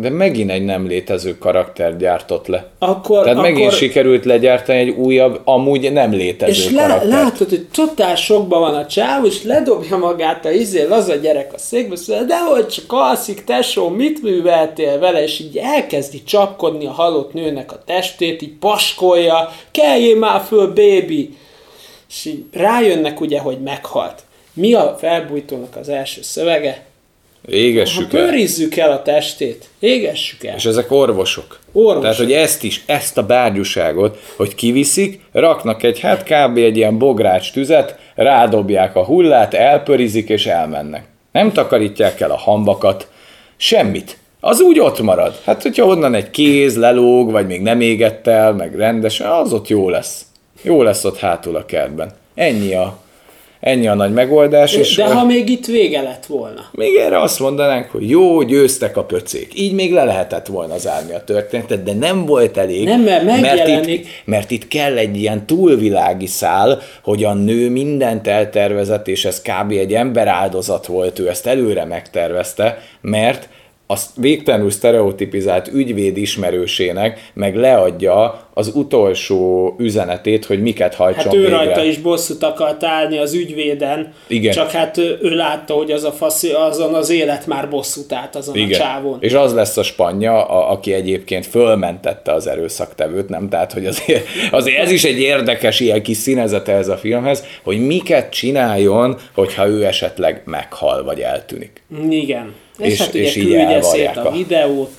de megint egy nem létező karakter gyártott le. Akkor, Tehát akkor, megint sikerült legyártani egy újabb, amúgy nem létező és karaktert. látod, hogy totál sokban van a csáv, és ledobja magát a izél, az a gyerek a székbe, és mondja, de hogy csak alszik, tesó, mit műveltél vele, és így elkezdi csapkodni a halott nőnek a testét, így paskolja, keljél már föl, baby! És így rájönnek ugye, hogy meghalt. Mi a felbújtónak az első szövege? Ha Égessük el. pörizzük el a testét, égessük el. És ezek orvosok. Orvosok. Tehát, hogy ezt is, ezt a bárgyúságot, hogy kiviszik, raknak egy, hát kb. egy ilyen bogrács tüzet, rádobják a hullát, elpörizik és elmennek. Nem takarítják el a hambakat, semmit. az úgy ott marad. Hát, hogyha onnan egy kéz lelóg, vagy még nem égett el, meg rendesen, az ott jó lesz. Jó lesz ott hátul a kertben. Ennyi a, ennyi a nagy megoldás. És De ha még itt vége lett volna. még erre azt mondanánk, hogy jó, győztek a pöcék. Így még le lehetett volna zárni a történetet, de nem volt elég. Nem, mert mert megjelenik- itt, mert itt kell egy ilyen túlvilági szál, hogy a nő mindent eltervezett, és ez kb. egy emberáldozat volt, ő ezt előre megtervezte, mert azt végtelenül sztereotipizált ügyvéd ismerősének meg leadja az utolsó üzenetét, hogy miket hajtson Hát ő végre. rajta is bosszút akart állni az ügyvéden, Igen. csak hát ő, ő látta, hogy az a faszi, azon az élet már bosszút állt azon Igen. a csávon. És az lesz a spanya, a, aki egyébként fölmentette az erőszaktevőt, nem? Tehát, hogy azért, azért ez is egy érdekes ilyen kis színezete ez a filmhez, hogy miket csináljon, hogyha ő esetleg meghal, vagy eltűnik. Igen. És, És- hát ugye és így elvarják a a- videót,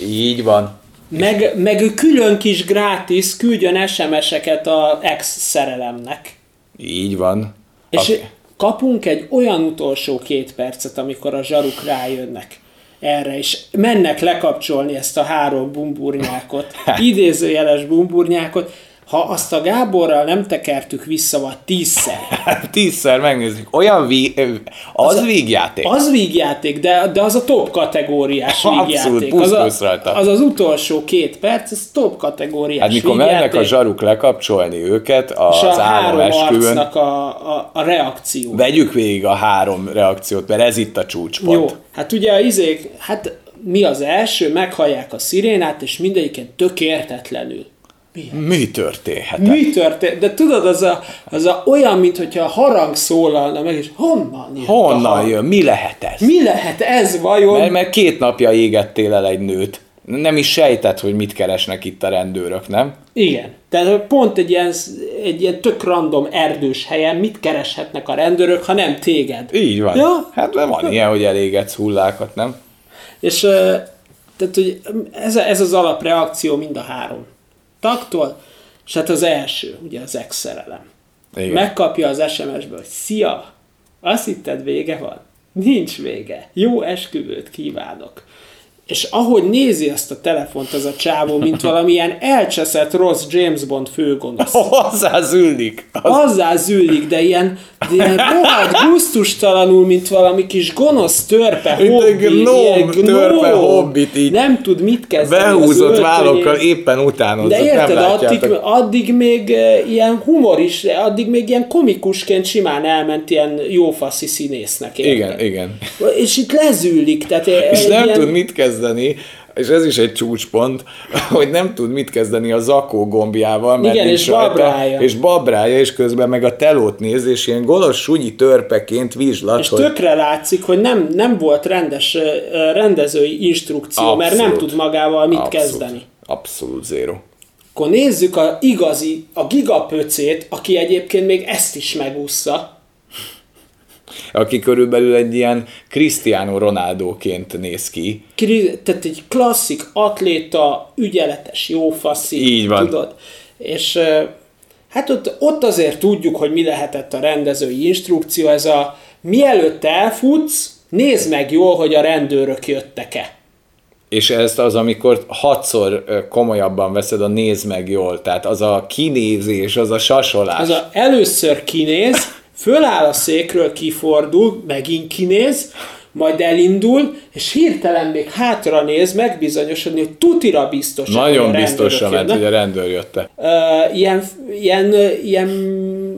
Így van. meg, meg ő külön kis gratis küldjön SMS-eket a ex-szerelemnek. Így van. És Aki- kapunk egy olyan utolsó két percet, amikor a zsaruk rájönnek erre, és mennek lekapcsolni ezt a három bumburnyákot, *laughs* idézőjeles bumburnyákot, ha azt a Gáborral nem tekertük vissza, vagy tízszer, Hát tízszer megnézzük. Olyan ví... Az, az vígjáték. az vígjáték, de, de az a top kategóriás Abszolút, vígjáték. plusz Az, a, rajta. az az utolsó két perc, ez top kategóriás Hát mikor vígjáték, mennek a zsaruk lekapcsolni őket és az a három arcnak a, a, a reakció. vegyük végig a három reakciót, mert ez itt a csúcspont. Jó, hát ugye a izék, hát mi az első, meghallják a szirénát, és mindegyiken tök értetlenül. Mi, történhet? mi történt? De tudod, az a, az a olyan, mintha a harang szólalna meg, és honnan a Honnan jön? Mi lehet ez? Mi lehet ez vajon? Mert, mert két napja égettél el egy nőt. Nem is sejtett, hogy mit keresnek itt a rendőrök, nem? Igen. Tehát pont egy ilyen, egy ilyen tök random erdős helyen mit kereshetnek a rendőrök, ha nem téged? Így van. Ja? Hát mert van ilyen, hogy elégetsz hullákat, nem? És tehát, hogy ez, ez az alapreakció mind a három taktól, és hát az első, ugye az ex-szerelem. Igen. Megkapja az SMS-ből, hogy szia, azt hitted vége van? Nincs vége. Jó esküvőt kívánok. És ahogy nézi ezt a telefont az a csávó, mint *laughs* valamilyen elcseszett rossz James Bond főgonosz. *laughs* Hozzá züllik. Az... Azzá zűlik, de ilyen, de ilyen rohadt gusztustalanul, mint valami kis gonosz törpe Mint egy hobbi. gnóm ilyen törpe hobbit így Nem tud mit kezdeni. Behúzott vállokkal éppen utánozott. De érted, nem addig, addig még eh, ilyen humor is, addig még ilyen komikusként simán elment ilyen jófaszi színésznek. érted? Igen, igen. És itt lezűlik, tehát eh, És egy nem ilyen, tud mit kezdeni, és ez is egy csúcspont, *laughs* hogy nem tud mit kezdeni a zakó gombjával, mert Igen, és rajta, babrája. és babrája, és közben meg a telót néz, és ilyen gonosz sunyi törpeként vizslat, és hogy tökre látszik, hogy nem, nem volt rendes rendezői instrukció, mert nem Abszolút. tud magával mit abszolút, kezdeni. Abszolút zéro. Akkor nézzük a igazi, a gigapöcét, aki egyébként még ezt is megúszza. Aki körülbelül egy ilyen Cristiano Ronaldoként néz ki. Kri- Tehát egy klasszik atléta, ügyeletes, jófaszi. Így van. Tudod? És hát ott, ott azért tudjuk, hogy mi lehetett a rendezői instrukció, ez a mielőtt elfutsz, nézd meg jól, hogy a rendőrök jöttek-e. És ezt az, amikor hatszor komolyabban veszed a néz meg jól, tehát az a kinézés, az a sasolás. Az a, először kinéz, föláll a székről, kifordul, megint kinéz, majd elindul, és hirtelen még hátra néz, megbizonyosodni, hogy tutira biztos. Nagyon a biztosan jönnek. hogy a rendőr jötte. Ö, ilyen, ilyen, ilyen,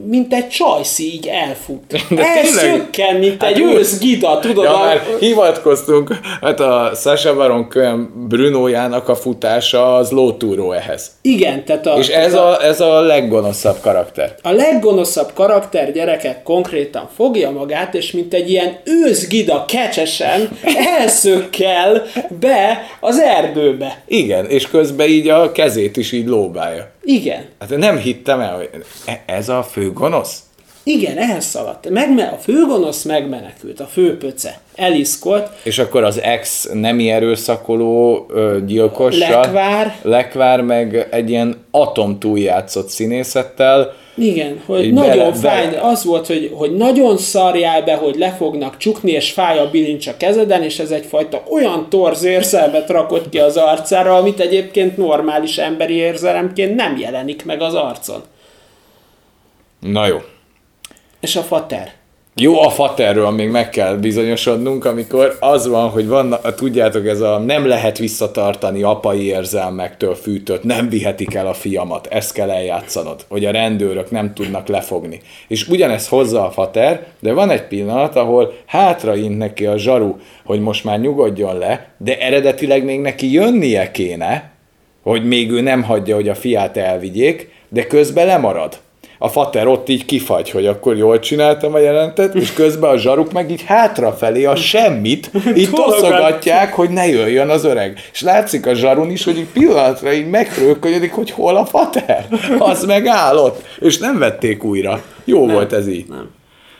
mint egy csajszi így elfut. *laughs* De Elszökken, mint Hát egy úgy- őszgida, tudod? Ja, a- már hivatkoztunk, hát a Sasha Baron Cohen Brunójának a futása az lótúró ehhez. Igen, tehát a, És ez a, ez a leggonoszabb karakter. A leggonoszabb karakter gyerekek konkrétan fogja magát, és mint egy ilyen őszgida kecsesen *laughs* elszökkel be az erdőbe. Igen, és közben így a kezét is így lóbálja. Igen. Hát nem hittem el, hogy e- ez a fő gonosz? Igen, ehhez szaladt. Megme- a főgonosz megmenekült, a főpöce. Eliszkolt, És akkor az ex nemi erőszakoló ö, gyilkossa, Lekvár. Lekvár meg egy ilyen atom túljátszott színészettel, Igen, hogy Így nagyon bele- fáj, bele- az volt, hogy, hogy nagyon szarjál be, hogy le fognak csukni, és fáj a bilincs a kezeden, és ez egyfajta olyan torz érzelmet rakott ki az arcára, amit egyébként normális emberi érzelemként nem jelenik meg az arcon. Na jó. És a fater. Jó, a faterről még meg kell bizonyosodnunk, amikor az van, hogy van, tudjátok, ez a nem lehet visszatartani apai érzelmektől fűtött, nem vihetik el a fiamat, ezt kell eljátszanod, hogy a rendőrök nem tudnak lefogni. És ugyanezt hozza a fater, de van egy pillanat, ahol hátraint neki a zsaru, hogy most már nyugodjon le, de eredetileg még neki jönnie kéne, hogy még ő nem hagyja, hogy a fiát elvigyék, de közben lemarad. A fater ott így kifagy, hogy akkor jól csináltam a jelentet, és közben a zsaruk meg így hátrafelé a semmit, így toszogatják, hogy ne jöjjön az öreg. És látszik a zsarun is, hogy egy pillanatra így megfrölkönyödik, hogy hol a fater. Az megállott, és nem vették újra. Jó nem, volt ez így. nem.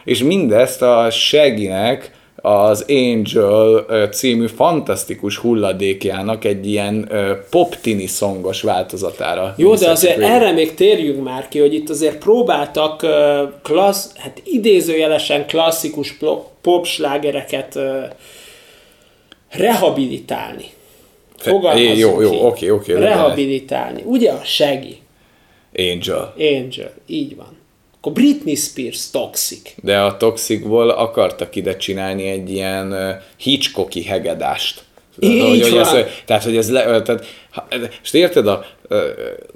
És mindezt a Shaggynek az Angel című fantasztikus hulladékjának egy ilyen pop-tini szongos változatára. Jó, de azért végig. erre még térjünk már ki, hogy itt azért próbáltak klassz, hát idézőjelesen klasszikus popslágereket rehabilitálni. Fe- Fogalmazzunk jó, jó, így. oké, oké. Rehabilitálni. Ugye a Shaggy, Angel. Angel, így van. Akkor Britney Spears Toxic. De a Toxicból akartak ide csinálni egy ilyen Hitchcocki hegedást. Így hogy, hogy ez, tehát, hogy ez le, tehát, és érted, a,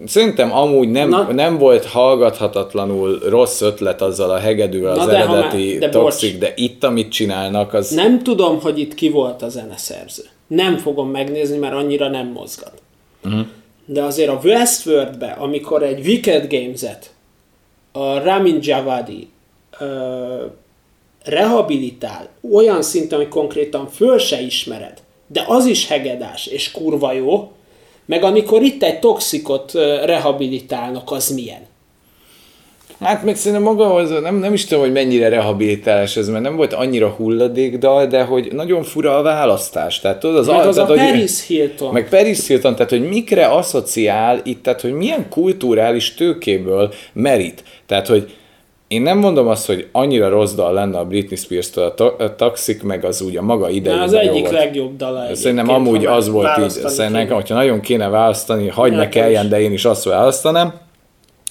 szerintem amúgy nem, Na- nem volt hallgathatatlanul rossz ötlet azzal a hegedűvel az de ha már- eredeti de Toxic, bocs. de itt, amit csinálnak, az... Nem tudom, hogy itt ki volt a zeneszerző. Nem fogom megnézni, mert annyira nem mozgat. Uh-huh. De azért a Westworldbe, amikor egy Wicked Games-et a Ramin Javadi rehabilitál olyan szinten, hogy konkrétan föl se ismered, de az is hegedás és kurva jó, meg amikor itt egy toxikot rehabilitálnak, az milyen? Hát meg szerintem maga az, nem, nem is tudom, hogy mennyire rehabilitálás ez, mert nem volt annyira hulladékdal, de hogy nagyon fura a választás. Tehát tudod, az, Meg az a tehát, hogy- Paris Hilton. Meg Paris Hilton, tehát hogy mikre asszociál itt, tehát hogy milyen kulturális tőkéből merít. Tehát, hogy én nem mondom azt, hogy annyira rossz dal lenne a Britney Spears-től a, to- a Toxic, meg az úgy a maga idejében az jó egyik volt. legjobb dala Szerintem amúgy az volt így. Szerintem hogyha nagyon kéne választani, hagyd ne kelljen, de én is azt választanám.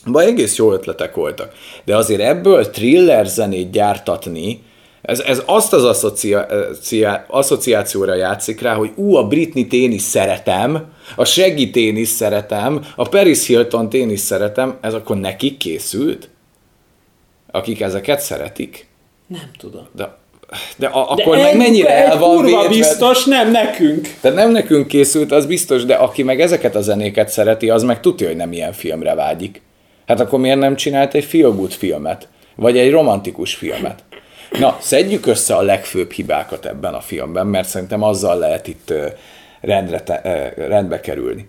Baj, egész jó ötletek voltak. De azért ebből thriller zenét gyártatni, ez, ez azt az asszociá, asszociációra játszik rá, hogy ú, a Britney-t én is szeretem, a Shaggy-t én is szeretem, a Paris Hilton-t én is szeretem, ez akkor nekik készült? Akik ezeket szeretik? Nem tudom. De, de, a, De akkor meg egy- mennyire el van kurva védve? biztos, nem nekünk. Tehát nem nekünk készült, az biztos, de aki meg ezeket a zenéket szereti, az meg tudja, hogy nem ilyen filmre vágyik. Hát akkor miért nem csinált egy feel filmet? Vagy egy romantikus filmet? Na, szedjük össze a legfőbb hibákat ebben a filmben, mert szerintem azzal lehet itt rendre, te- rendbe kerülni.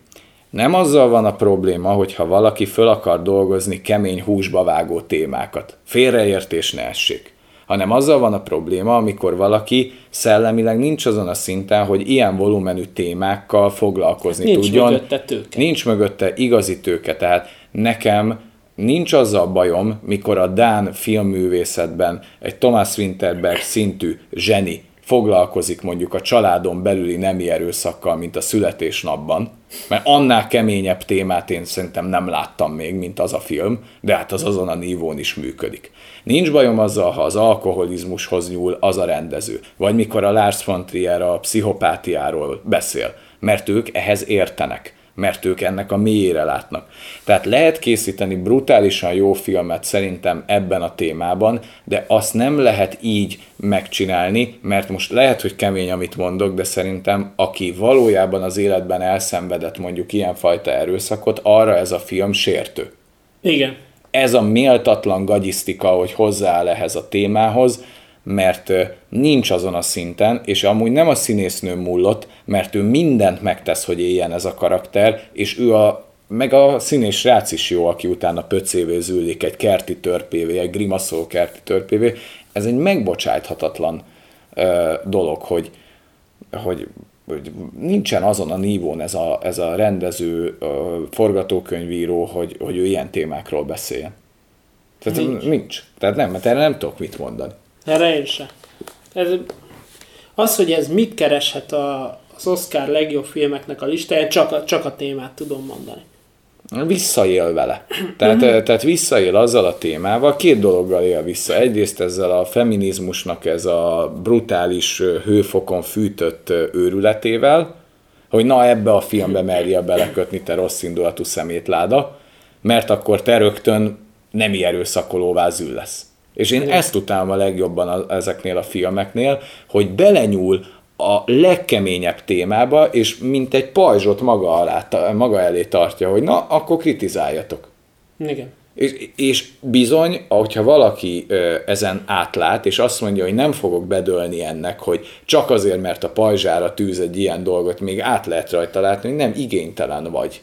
Nem azzal van a probléma, hogyha valaki föl akar dolgozni kemény húsba vágó témákat. Félreértés ne essék hanem azzal van a probléma, amikor valaki szellemileg nincs azon a szinten, hogy ilyen volumenű témákkal foglalkozni Nincs tudjon. mögötte tőke. Nincs mögötte igazi tőke, tehát nekem nincs azzal bajom, mikor a Dán filmművészetben egy Thomas Winterberg szintű zseni foglalkozik mondjuk a családon belüli nemi erőszakkal, mint a születésnapban, mert annál keményebb témát én szerintem nem láttam még, mint az a film, de hát az azon a nívón is működik. Nincs bajom azzal, ha az alkoholizmushoz nyúl az a rendező, vagy mikor a Lars von Trier a pszichopátiáról beszél, mert ők ehhez értenek mert ők ennek a mélyére látnak. Tehát lehet készíteni brutálisan jó filmet szerintem ebben a témában, de azt nem lehet így megcsinálni, mert most lehet, hogy kemény, amit mondok, de szerintem aki valójában az életben elszenvedett mondjuk ilyenfajta erőszakot, arra ez a film sértő Igen. ez a méltatlan gagyisztika, hogy hozzááll ehhez a témához, mert nincs azon a szinten, és amúgy nem a színésznő múlott, mert ő mindent megtesz, hogy éljen ez a karakter, és ő a, meg a színés srác is jó, aki utána pöcévé zűlik, egy kerti törpévé, egy grimaszó kerti törpévé. Ez egy megbocsájthatatlan ö, dolog, hogy, hogy, hogy nincsen azon a nívón ez a, ez a rendező, ö, forgatókönyvíró, hogy, hogy ő ilyen témákról beszéljen. Tehát nincs. nincs. Tehát nem, mert erre nem tudok mit mondani. Erre én sem. Ez, az, hogy ez mit kereshet a, az Oscar legjobb filmeknek a listáján, csak a, csak a témát tudom mondani. Visszaél vele. Tehát, tehát visszaél azzal a témával, két dologgal él vissza. Egyrészt ezzel a feminizmusnak ez a brutális hőfokon fűtött őrületével, hogy na ebbe a filmbe merje belekötni te rossz indulatú szemétláda, mert akkor te rögtön nem erőszakolóvá zül lesz. És én Igen. ezt utálom a legjobban a, ezeknél a filmeknél, hogy belenyúl a legkeményebb témába, és mint egy pajzsot maga, alá, maga elé tartja, hogy na, akkor kritizáljatok. Igen. És, és bizony, hogyha valaki ö, ezen átlát, és azt mondja, hogy nem fogok bedölni ennek, hogy csak azért, mert a pajzsára tűz egy ilyen dolgot, még át lehet rajta látni, hogy nem igénytelen vagy.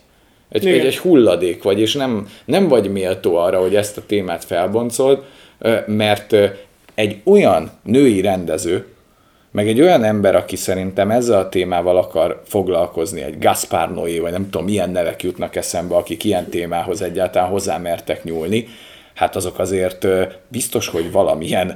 Egy, egy, egy hulladék vagy, és nem, nem vagy méltó arra, hogy ezt a témát felboncolod, mert egy olyan női rendező, meg egy olyan ember, aki szerintem ezzel a témával akar foglalkozni, egy Gaspar Noé, vagy nem tudom, milyen nevek jutnak eszembe, akik ilyen témához egyáltalán hozzámertek nyúlni, hát azok azért biztos, hogy valamilyen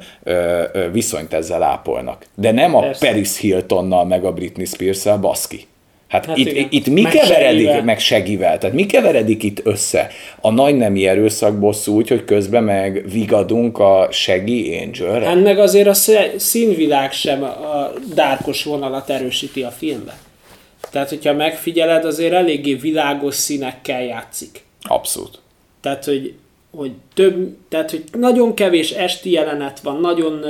viszonyt ezzel ápolnak. De nem a Persze. Paris Hiltonnal, meg a Britney Spears-szel, baszki. Hát, hát itt, itt mi meg keveredik, segivel. meg segivel, tehát mi keveredik itt össze? A nagy nemi erőszak bosszú úgy, hogy közben meg vigadunk a segi angel Ennek azért a színvilág sem a dárkos vonalat erősíti a filmben. Tehát, hogyha megfigyeled, azért eléggé világos színekkel játszik. Abszolút. Tehát, hogy, hogy több, tehát, hogy nagyon kevés esti jelenet van, nagyon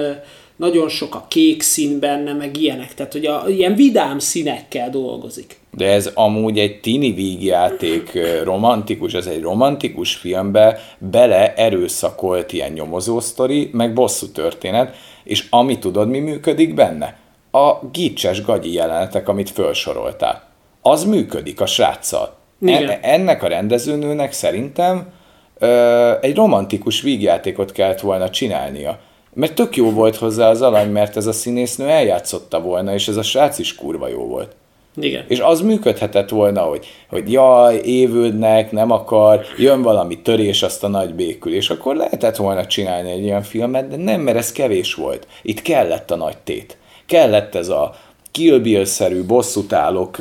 nagyon sok a kék szín benne, meg ilyenek, tehát hogy a, ilyen vidám színekkel dolgozik. De ez amúgy egy tini vígjáték romantikus, ez egy romantikus filmbe bele erőszakolt ilyen nyomozósztori, meg bosszú történet, és ami tudod, mi működik benne? A gicses gagyi jelenetek, amit felsoroltál. Az működik a sráccal. En, ennek a rendezőnőnek szerintem ö, egy romantikus vígjátékot kellett volna csinálnia mert tök jó volt hozzá az alany, mert ez a színésznő eljátszotta volna, és ez a srác is kurva jó volt. Igen. És az működhetett volna, hogy, hogy jaj, évődnek, nem akar, jön valami törés, azt a nagy békül, és akkor lehetett volna csinálni egy ilyen filmet, de nem, mert ez kevés volt. Itt kellett a nagy tét. Kellett ez a Kill Bill-szerű bosszútálok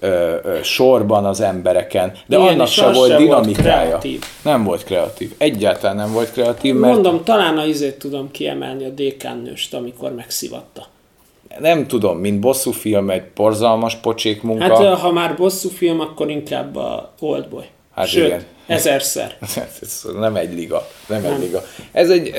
ö, ö, sorban az embereken, de Igen, annak se volt dinamikája. Volt nem volt kreatív. Egyáltalán nem volt kreatív, mert... Mondom, talán a izét tudom kiemelni a dékánnőst, amikor megszivatta. Nem tudom, mint bosszú film, egy porzalmas pocsék munka. Hát ha már bosszú film, akkor inkább a Oldboy. Hát Sőt, igen. ezerszer. *laughs* Ez nem egy liga. Nem, nem. egy liga. Ez egy,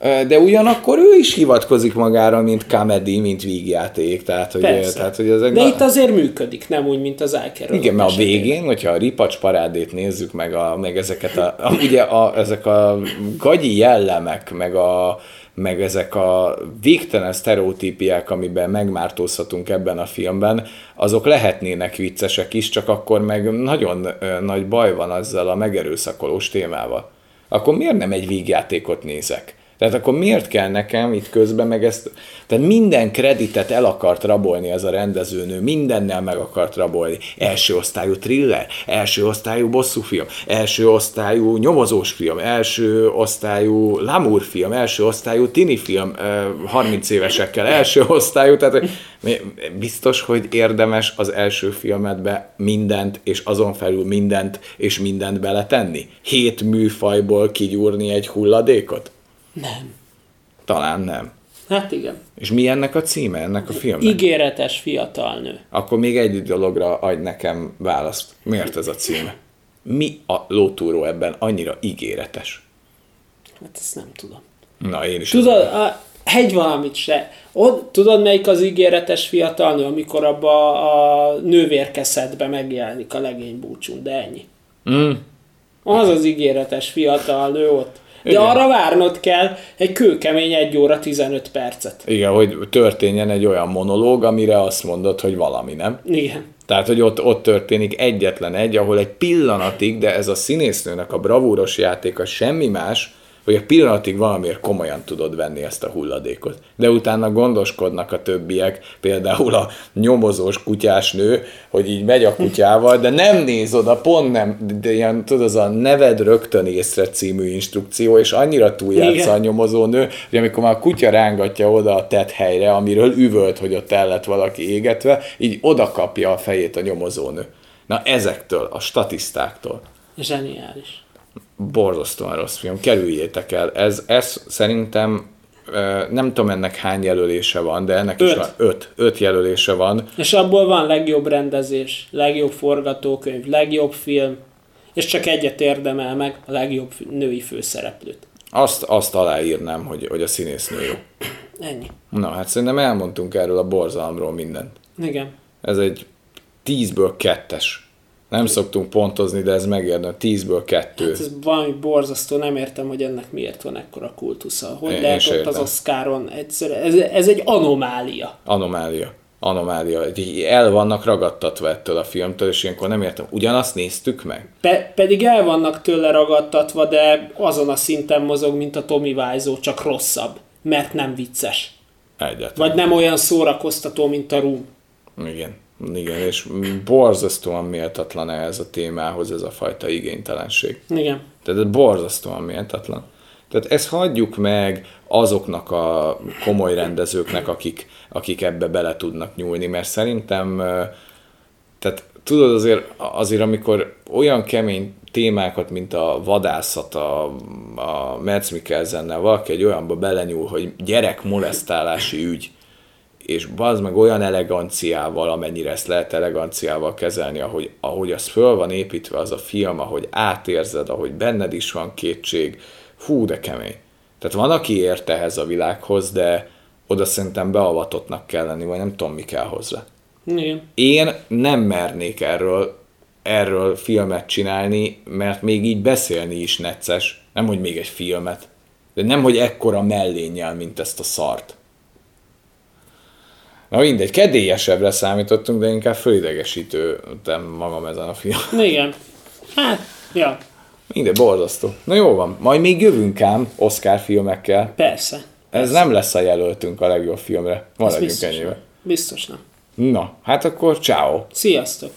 de ugyanakkor ő is hivatkozik magára, mint comedy, mint vígjáték. Tehát, hogy, Persze. tehát, hogy ezek De a... itt azért működik, nem úgy, mint az Áker. Igen, mert a végén, hogyha a ripacs parádét nézzük, meg, a, meg ezeket a, a, ugye a, ezek a gagyi jellemek, meg a, meg ezek a végtelen sztereotípiák, amiben megmártózhatunk ebben a filmben, azok lehetnének viccesek is, csak akkor meg nagyon nagy baj van azzal a megerőszakolós témával. Akkor miért nem egy vígjátékot nézek? Tehát akkor miért kell nekem itt közben meg ezt, tehát minden kreditet el akart rabolni ez a rendezőnő, mindennel meg akart rabolni. Első osztályú thriller, első osztályú bosszúfilm, első osztályú nyomozós film, első osztályú lamúr film, első osztályú tini film, 30 évesekkel, első osztályú, tehát biztos, hogy érdemes az első filmedbe mindent, és azon felül mindent, és mindent beletenni. Hét műfajból kigyúrni egy hulladékot? Nem. Talán nem. Hát igen. És mi ennek a címe, ennek a filmnek? Ígéretes fiatal nő. Akkor még egy dologra adj nekem választ. Miért ez a címe? Mi a lótúró ebben annyira ígéretes? Hát ezt nem tudom. Na, én is. Tudod, a, egy valamit se. Ott, tudod, melyik az ígéretes fiatal nő, amikor abba a nővérkeszetbe megjelenik a legény búcsún, de ennyi. Mm. Az az ígéretes fiatal nő ott. De Igen. arra várnod kell egy kőkemény 1 óra 15 percet. Igen, hogy történjen egy olyan monológ, amire azt mondod, hogy valami, nem? Igen. Tehát, hogy ott, ott történik egyetlen egy, ahol egy pillanatig, de ez a színésznőnek a bravúros játéka semmi más, hogy a pillanatig valamiért komolyan tudod venni ezt a hulladékot. De utána gondoskodnak a többiek, például a nyomozós kutyás nő, hogy így megy a kutyával, de nem néz oda, pont nem, de ilyen, tudod, az a neved rögtön észre című instrukció, és annyira túljátsza a nyomozónő, hogy amikor már a kutya rángatja oda a tett helyre, amiről üvölt, hogy ott el lett valaki égetve, így oda kapja a fejét a nyomozónő. Na ezektől, a statisztáktól. Zseniális. Borzasztóan rossz film, kerüljétek el. Ez, ez szerintem nem tudom ennek hány jelölése van, de ennek öt. is van öt, öt jelölése van. És abból van legjobb rendezés, legjobb forgatókönyv, legjobb film, és csak egyet érdemel meg a legjobb női főszereplőt. Azt, azt aláírnám, hogy, hogy a színésznő jó. Ennyi. Na, hát szerintem elmondtunk erről a borzalomról mindent. Igen. Ez egy tízből kettes nem szoktunk pontozni, de ez megérne. Tízből kettő. Hát ez valami borzasztó, nem értem, hogy ennek miért van ekkora kultusza. Hogy Én lehet ott értem. az Oscaron egyszer, ez, ez egy anomália. Anomália. Anomália. El vannak ragadtatva ettől a filmtől, és ilyenkor nem értem. Ugyanazt néztük meg? Pe- pedig el vannak tőle ragadtatva, de azon a szinten mozog, mint a Tommy Wiseau, csak rosszabb. Mert nem vicces. Egyetlen. Vagy nem olyan szórakoztató, mint a Room. Igen. Igen, és borzasztóan méltatlan ez a témához ez a fajta igénytelenség. Igen. Tehát ez borzasztóan méltatlan. Tehát ezt hagyjuk meg azoknak a komoly rendezőknek, akik, akik ebbe bele tudnak nyúlni, mert szerintem, tehát tudod azért, azért amikor olyan kemény témákat, mint a vadászat, a, a Metz Mikkelsennel valaki egy olyanba belenyúl, hogy gyerek molesztálási ügy, és bazd meg olyan eleganciával, amennyire ezt lehet eleganciával kezelni, ahogy, ahogy az föl van építve az a film, ahogy átérzed, ahogy benned is van kétség, fú, de kemény. Tehát van, aki ért ehhez a világhoz, de oda szerintem beavatottnak kell lenni, vagy nem tudom, mi kell hozzá. Igen. Én nem mernék erről, erről filmet csinálni, mert még így beszélni is necces, nem hogy még egy filmet, de nem hogy ekkora mellénnyel, mint ezt a szart. Na mindegy, kedélyesebbre számítottunk, de inkább fölidegesítőtem magam ezen a film. Igen. Hát, ja. Mindegy, borzasztó. Na jó van, majd még jövünk ám Oscar filmekkel. Persze. Ez nem lesz a jelöltünk a legjobb filmre. Maradjunk biztos ennyivel. Biztos nem. Na, hát akkor ciao. Sziasztok.